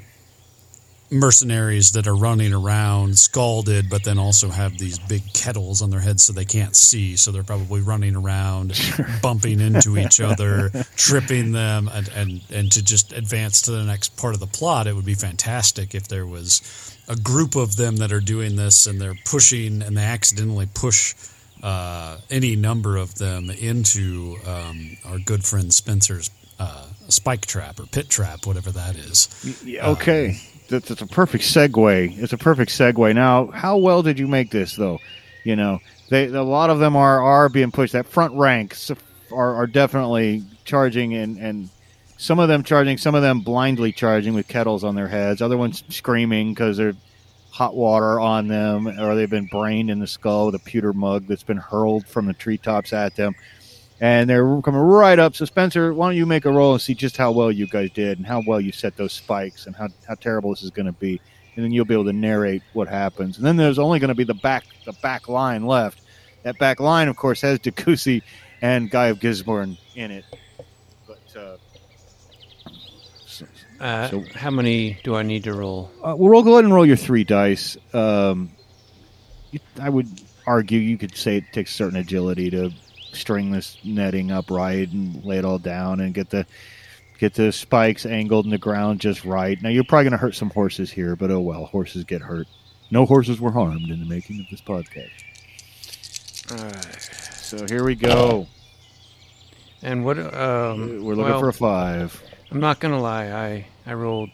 mercenaries that are running around scalded but then also have these big kettles on their heads so they can't see. So they're probably running around bumping into each other tripping them and, and and to just advance to the next part of the plot it would be fantastic if there was a group of them that are doing this and they're pushing and they accidentally push uh, any number of them into um, our good friend Spencer's uh, spike trap or pit trap, whatever that is. Yeah, uh, okay. That's, that's a perfect segue. It's a perfect segue. Now, how well did you make this, though? You know, they a lot of them are are being pushed. That front ranks are, are definitely charging and and some of them charging, some of them blindly charging with kettles on their heads. Other ones screaming because they're hot water on them, or they've been brained in the skull with a pewter mug that's been hurled from the treetops at them. And they're coming right up. So Spencer, why don't you make a roll and see just how well you guys did and how well you set those spikes and how, how terrible this is going to be. And then you'll be able to narrate what happens. And then there's only going to be the back the back line left. That back line, of course, has Dakusi and Guy of Gisborne in it. But uh, so- Uh, So- how many do I need to roll? uh, well, roll, go ahead and roll your three dice. Um, you, I would argue you could say it takes certain agility to string this netting upright and lay it all down and get the get the spikes angled in the ground just right. Now you're probably going to hurt some horses here, but oh well, horses get hurt. No horses were harmed in the making of this podcast. All right. So here we go. And what? Um, We're looking well, for a five. I'm not gonna lie. I I rolled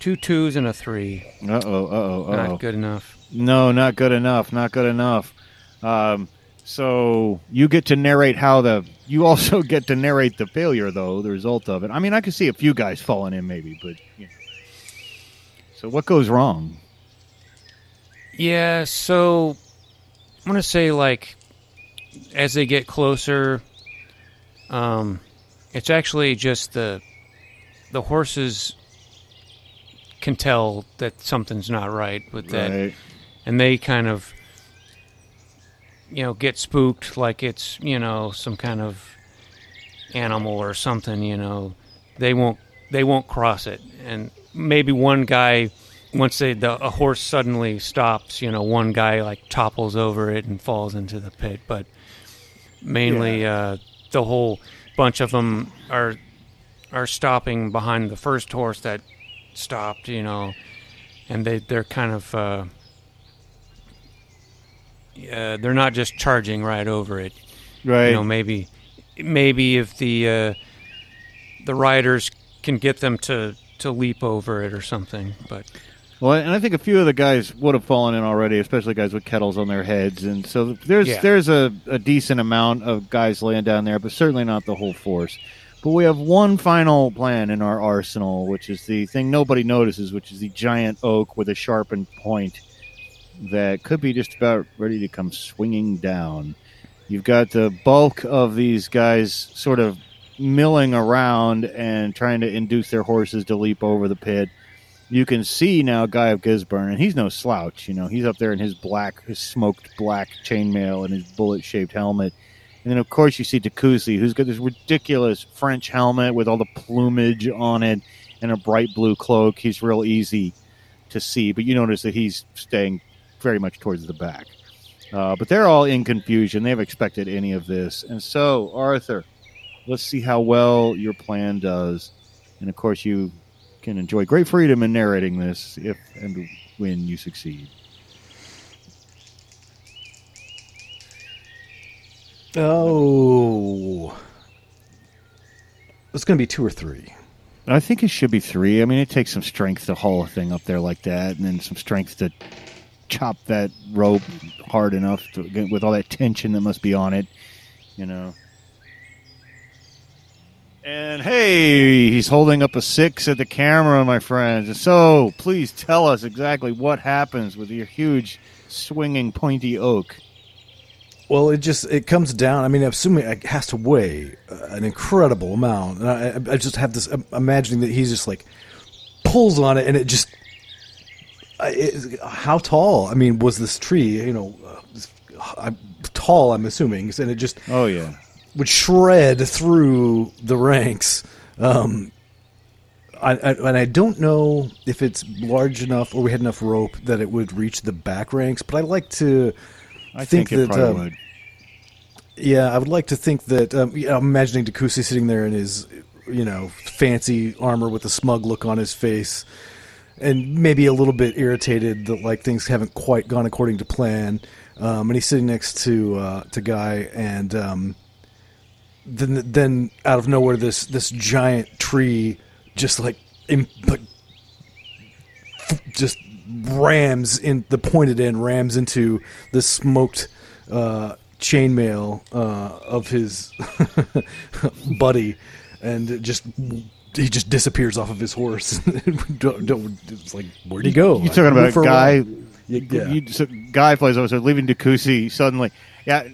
two twos and a three. Uh oh. Uh oh. Uh oh. Not good enough. No, not good enough. Not good enough. Um, so you get to narrate how the. You also get to narrate the failure, though, the result of it. I mean, I could see a few guys falling in, maybe, but. You know. So what goes wrong? Yeah. So I'm gonna say like as they get closer, um, it's actually just the the horses can tell that something's not right with that Right. and they kind of you know get spooked like it's you know some kind of animal or something you know they won't they won't cross it. And maybe one guy once they the a horse suddenly stops you know one guy like topples over it and falls into the pit. But mainly uh the whole bunch of them are are stopping behind the first horse that stopped you know and they they're kind of uh, uh, they're not just charging right over it. Right. You know, maybe maybe if the uh, the riders can get them to to leap over it or something, but Well, and I think a few of the guys would have fallen in already, especially guys with kettles on their heads, and so there's Yeah. there's a, a decent amount of guys laying down there, but certainly not the whole force. But we have one final plan in our arsenal, which is the thing nobody notices, which is the giant oak with a sharpened point that could be just about ready to come swinging down. You've got the bulk of these guys sort of milling around and trying to induce their horses to leap over the pit you can see now Guy of Gisborne, and he's no slouch. You know, he's up there in his black, his smoked black chainmail and his bullet-shaped helmet. And then, of course, you see Dakusi, who's got this ridiculous French helmet with all the plumage on it and a bright blue cloak. He's real easy to see, but you notice that he's staying very much towards the back. Uh, but they're all in confusion. They have expected any of this. And so, Arthur, let's see how well your plan does. And of course, you can enjoy great freedom in narrating this if and when you succeed. Oh. It's going to be two or three. I think it should be three. I mean, it takes some strength to haul a thing up there like that, and then some strength to chop that rope hard enough to get with all that tension that must be on it, you know. And hey, he's holding up a six at the camera, my friends. So please tell us exactly what happens with your huge swinging pointy oak. Well, it just it comes down. I mean, I'm assuming it has to weigh uh, an incredible amount. And I, I just have this I'm imagining that he's just like pulls on it, and it just. It, how tall? I mean, was this tree? You know, uh, tall. I'm assuming, and it just Oh yeah. would shred through the ranks. Um, I, I, and I don't know if it's large enough or we had enough rope that it would reach the back ranks. But I like to I think, think, that um, yeah, I would like to think that. Um, yeah, I'm imagining Dakusi sitting there in his, you know, fancy armor with a smug look on his face, and maybe a little bit irritated that like things haven't quite gone according to plan. Um, and he's sitting next to uh, to Guy, and um, then then out of nowhere, this this giant tree just like im- like just rams in the pointed end rams into the smoked uh, chainmail uh, of his buddy, and just he just disappears off of his horse. don't, don't, it's like where'd he go? You're talking about a guy? Yeah. You, so guy flies over, so leaving Dakusi suddenly. Yeah,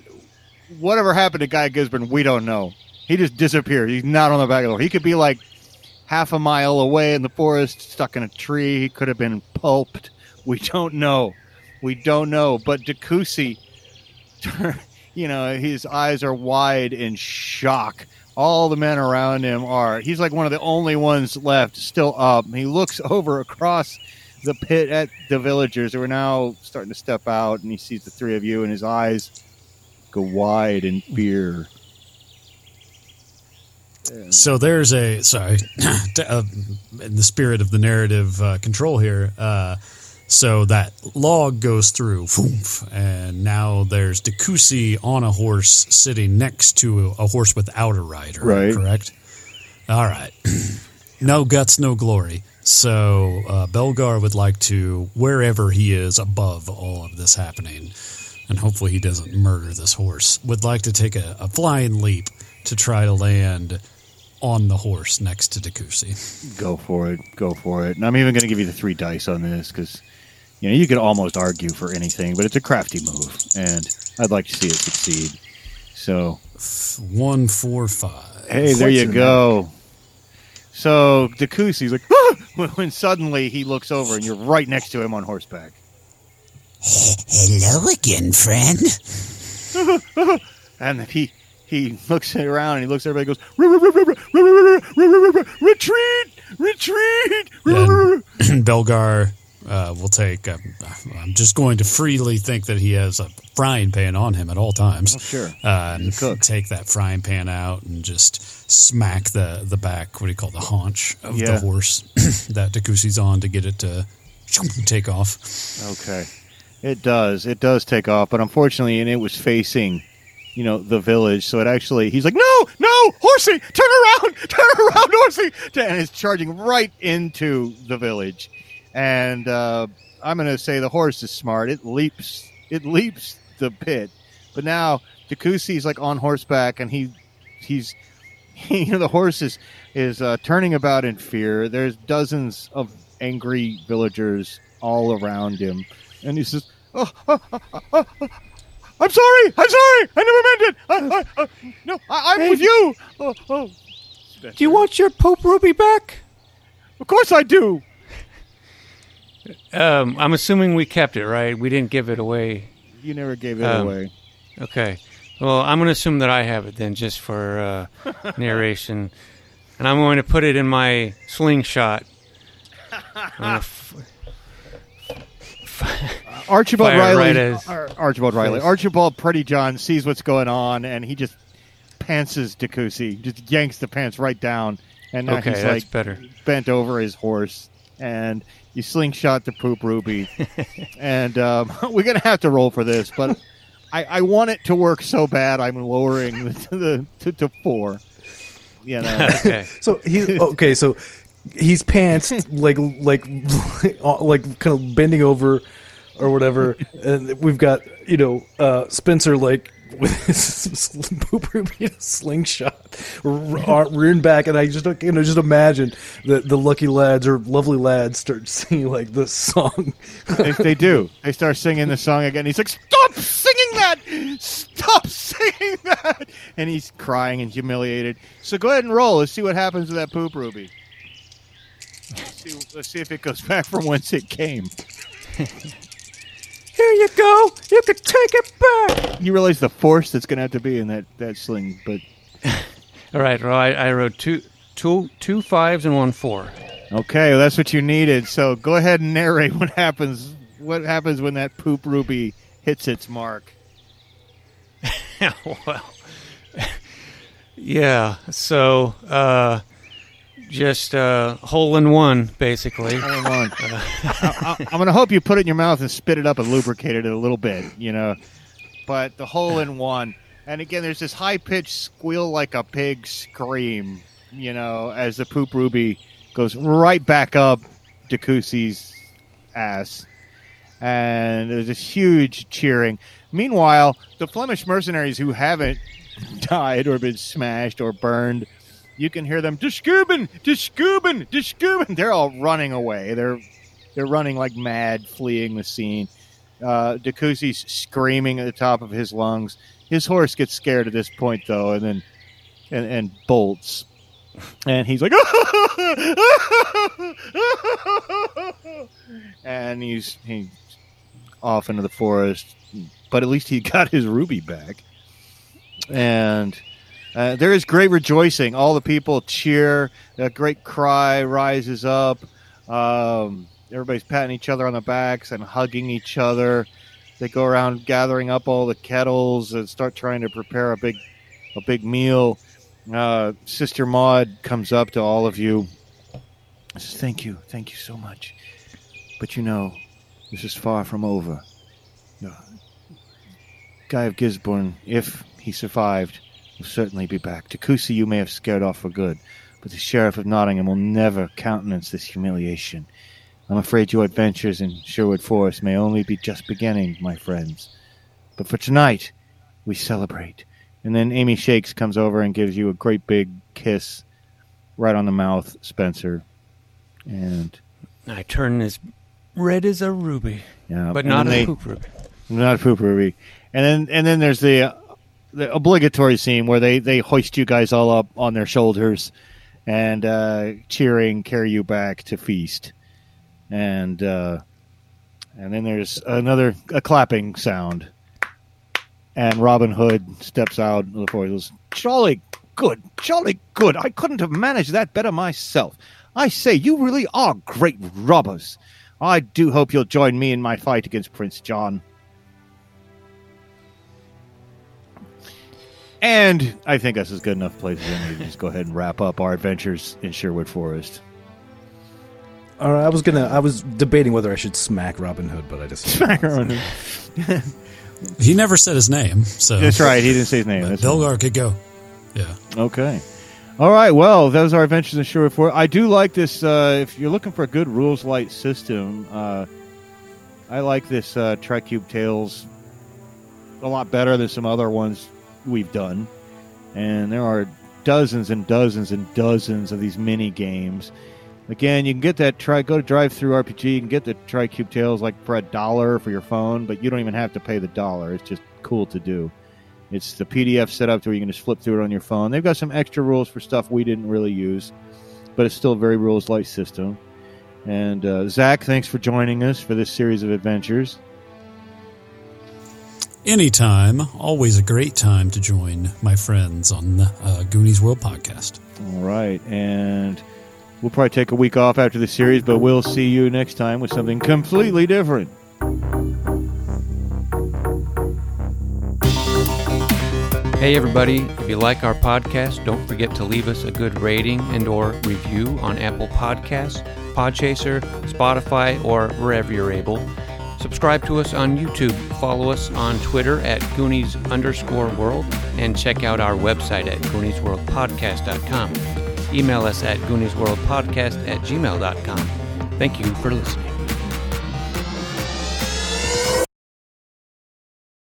whatever happened to Guy Gisborne, we don't know. He just disappeared. He's not on the back of the horse. He could be like half a mile away in the forest, stuck in a tree. He could have been pulped. We don't know. We don't know. But Dakusi, you know, his eyes are wide in shock. All the men around him are. He's like one of the only ones left still up. He looks over across the pit at the villagers who are now starting to step out, and he sees the three of you, and his eyes go wide in fear. So there's a sorry, uh, in the spirit of the narrative uh, control here. Uh, so that log goes through, and now there's Dakusi on a horse sitting next to a, horse without a rider. Right. Correct. All right. no guts, no glory. So uh, Belgar would like to, wherever he is above all of this happening, and hopefully he doesn't murder this horse, would like to take a, a flying leap to try to land on the horse next to Dakusi. Go for it. Go for it. And I'm even going to give you the three dice on this because, you know, you could almost argue for anything, but it's a crafty move, and I'd like to see it succeed. So one four five. Hey, there you go. So Dakusi's like, ah! when suddenly he looks over and you're right next to him on horseback. Hello again, friend. and he he looks around and he looks at everybody and goes, retreat, retreat. Belgar uh, will take. Um, I'm just going to freely think that he has a frying pan on him at all times. Oh, sure. Uh, and take that frying pan out and just smack the the back. What do you call it, the haunch of Yeah. the horse that Dakusi's on to get it to take off. Okay. It does. It does take off, but unfortunately, and it was facing, you know, the village. So it actually, he's like, no, no, horsey, turn around, turn around, horsey, and it's charging right into the village. And uh, I'm going to say the horse is smart. It leaps, it leaps the pit. But now Dakusi's like on horseback, and he, he's, you know, the horse is is uh, turning about in fear. There's dozens of angry villagers all around him, and he says, "Oh, oh, oh, oh, oh, I'm sorry, I'm sorry, I never meant it. Uh, uh, uh, no, I, I'm with you. Oh, oh, Do you want your Poop Ruby back? of course I do. Um, I'm assuming we kept it, right? We didn't give it away. You never gave it Um, away. Okay. Well, I'm going to assume that I have it then, just for uh, narration. And I'm going to put it in my slingshot. I'm Archibald Riley, right as- Ar- Archibald Riley. Archibald Pretty John sees what's going on, and he just pantses Dakusi, just yanks the pants right down, and now okay, he's that's like better. bent over his horse, and you slingshot the poop ruby, and um, we're gonna have to roll for this, but I, I want it to work so bad, I'm lowering the to the to, to four. You know, Okay. So he's okay. So he's pants like like like kind of bending over or whatever, and we've got you know uh, Spencer like with his poop ruby in a slingshot, r- rearing back, and I just you know just imagine the the lucky lads or lovely lads start singing like this song. they, they do. They start singing the song again. He's like, "Stop singing that! Stop singing that!" And he's crying and humiliated. So go ahead and roll. Let's see what happens with that poop ruby. Let's see, let's see if it goes back from whence it came. Here you go. You can take it back. You realize the force that's going to have to be in that, that sling, but All right. Well, I, I wrote two, two, two fives and one four. okay, well, that's what you needed. So go ahead and narrate what happens. What happens when that poop ruby hits its mark? well, yeah. So, uh, just uh, hole in one, basically. Hold on. I, am going to hope you put it in your mouth and spit it up and lubricate it a little bit, you know. But the hole in one, and again, there's this high pitched squeal like a pig scream, you know, as the poop ruby goes right back up Dakusi's ass, and there's this huge cheering. Meanwhile, the Flemish mercenaries who haven't died or been smashed or burned you can hear them discuben, discuben, discuben. They're all running away. They're they're running like mad, fleeing the scene. Uh, screaming at the top of his lungs. His horse gets scared at this point, though, and then and, and bolts. And he's like, and he's he's off into the forest. But at least he got his ruby back. And uh, there is great rejoicing. All the people cheer. A great cry rises up. Um, everybody's patting each other on the backs and hugging each other. They go around gathering up all the kettles and start trying to prepare a big, a big meal. Uh, Sister Maud comes up to all of you. Says, "Thank you, thank you so much." But you know, this is far from over. Guy of Gisborne, if he survived, will certainly be back. Dakusi you may have scared off for good, but the Sheriff of Nottingham will never countenance this humiliation. I'm afraid your adventures in Sherwood Forest may only be just beginning, my friends. But for tonight, we celebrate. And then Amy Shakes comes over and gives you a great big kiss right on the mouth, Spencer. And I turn as red as a ruby, yeah, but not a they- poop ruby. not a poop ruby. And then and then there's the the obligatory scene where they they hoist you guys all up on their shoulders and uh, cheering carry you back to feast. And uh, and then there's another a clapping sound. And Robin Hood steps out of the forest. Jolly good, jolly good. I couldn't have managed that better myself. I say, you really are great robbers. I do hope you'll join me in my fight against Prince John. And I think that's as good enough place as any to just go ahead and wrap up our adventures in Sherwood Forest. All right, I was gonna. I was debating whether I should smack Robin Hood, but I just Smack her on He never said his name, so That's right. He didn't say his name. But That's Belgar could go. Yeah. Okay. All right. Well, those are adventures in Sherwood Forest. I do like this. Uh, if you're looking for a good rules light system, uh, I like this uh, Tricube Tales a lot better than some other ones we've done. And there are dozens and dozens and dozens of these mini games. Again, you can get that try go to drive through RPG. You can get the Tricube Tales like for a dollar for your phone, but you don't even have to pay the dollar. It's just cool to do. It's the PDF set up to where you can just flip through it on your phone. They've got some extra rules for stuff we didn't really use, but it's still a very rules light system. And uh, Zach, thanks for joining us for this series of adventures. Anytime, always a great time to join my friends on the uh, Goonies World podcast. All right, and we'll probably take a week off after the series, but we'll see you next time with something completely different. Hey everybody, if you like our podcast, don't forget to leave us a good rating and or review on Apple Podcasts, Podchaser, Spotify, or wherever you're able. Subscribe to us on YouTube, follow us on Twitter at Goonies underscore world, and check out our website at GooniesWorldPodcast.com. Email us at GooniesWorldPodcast at gmail.com. Thank you for listening.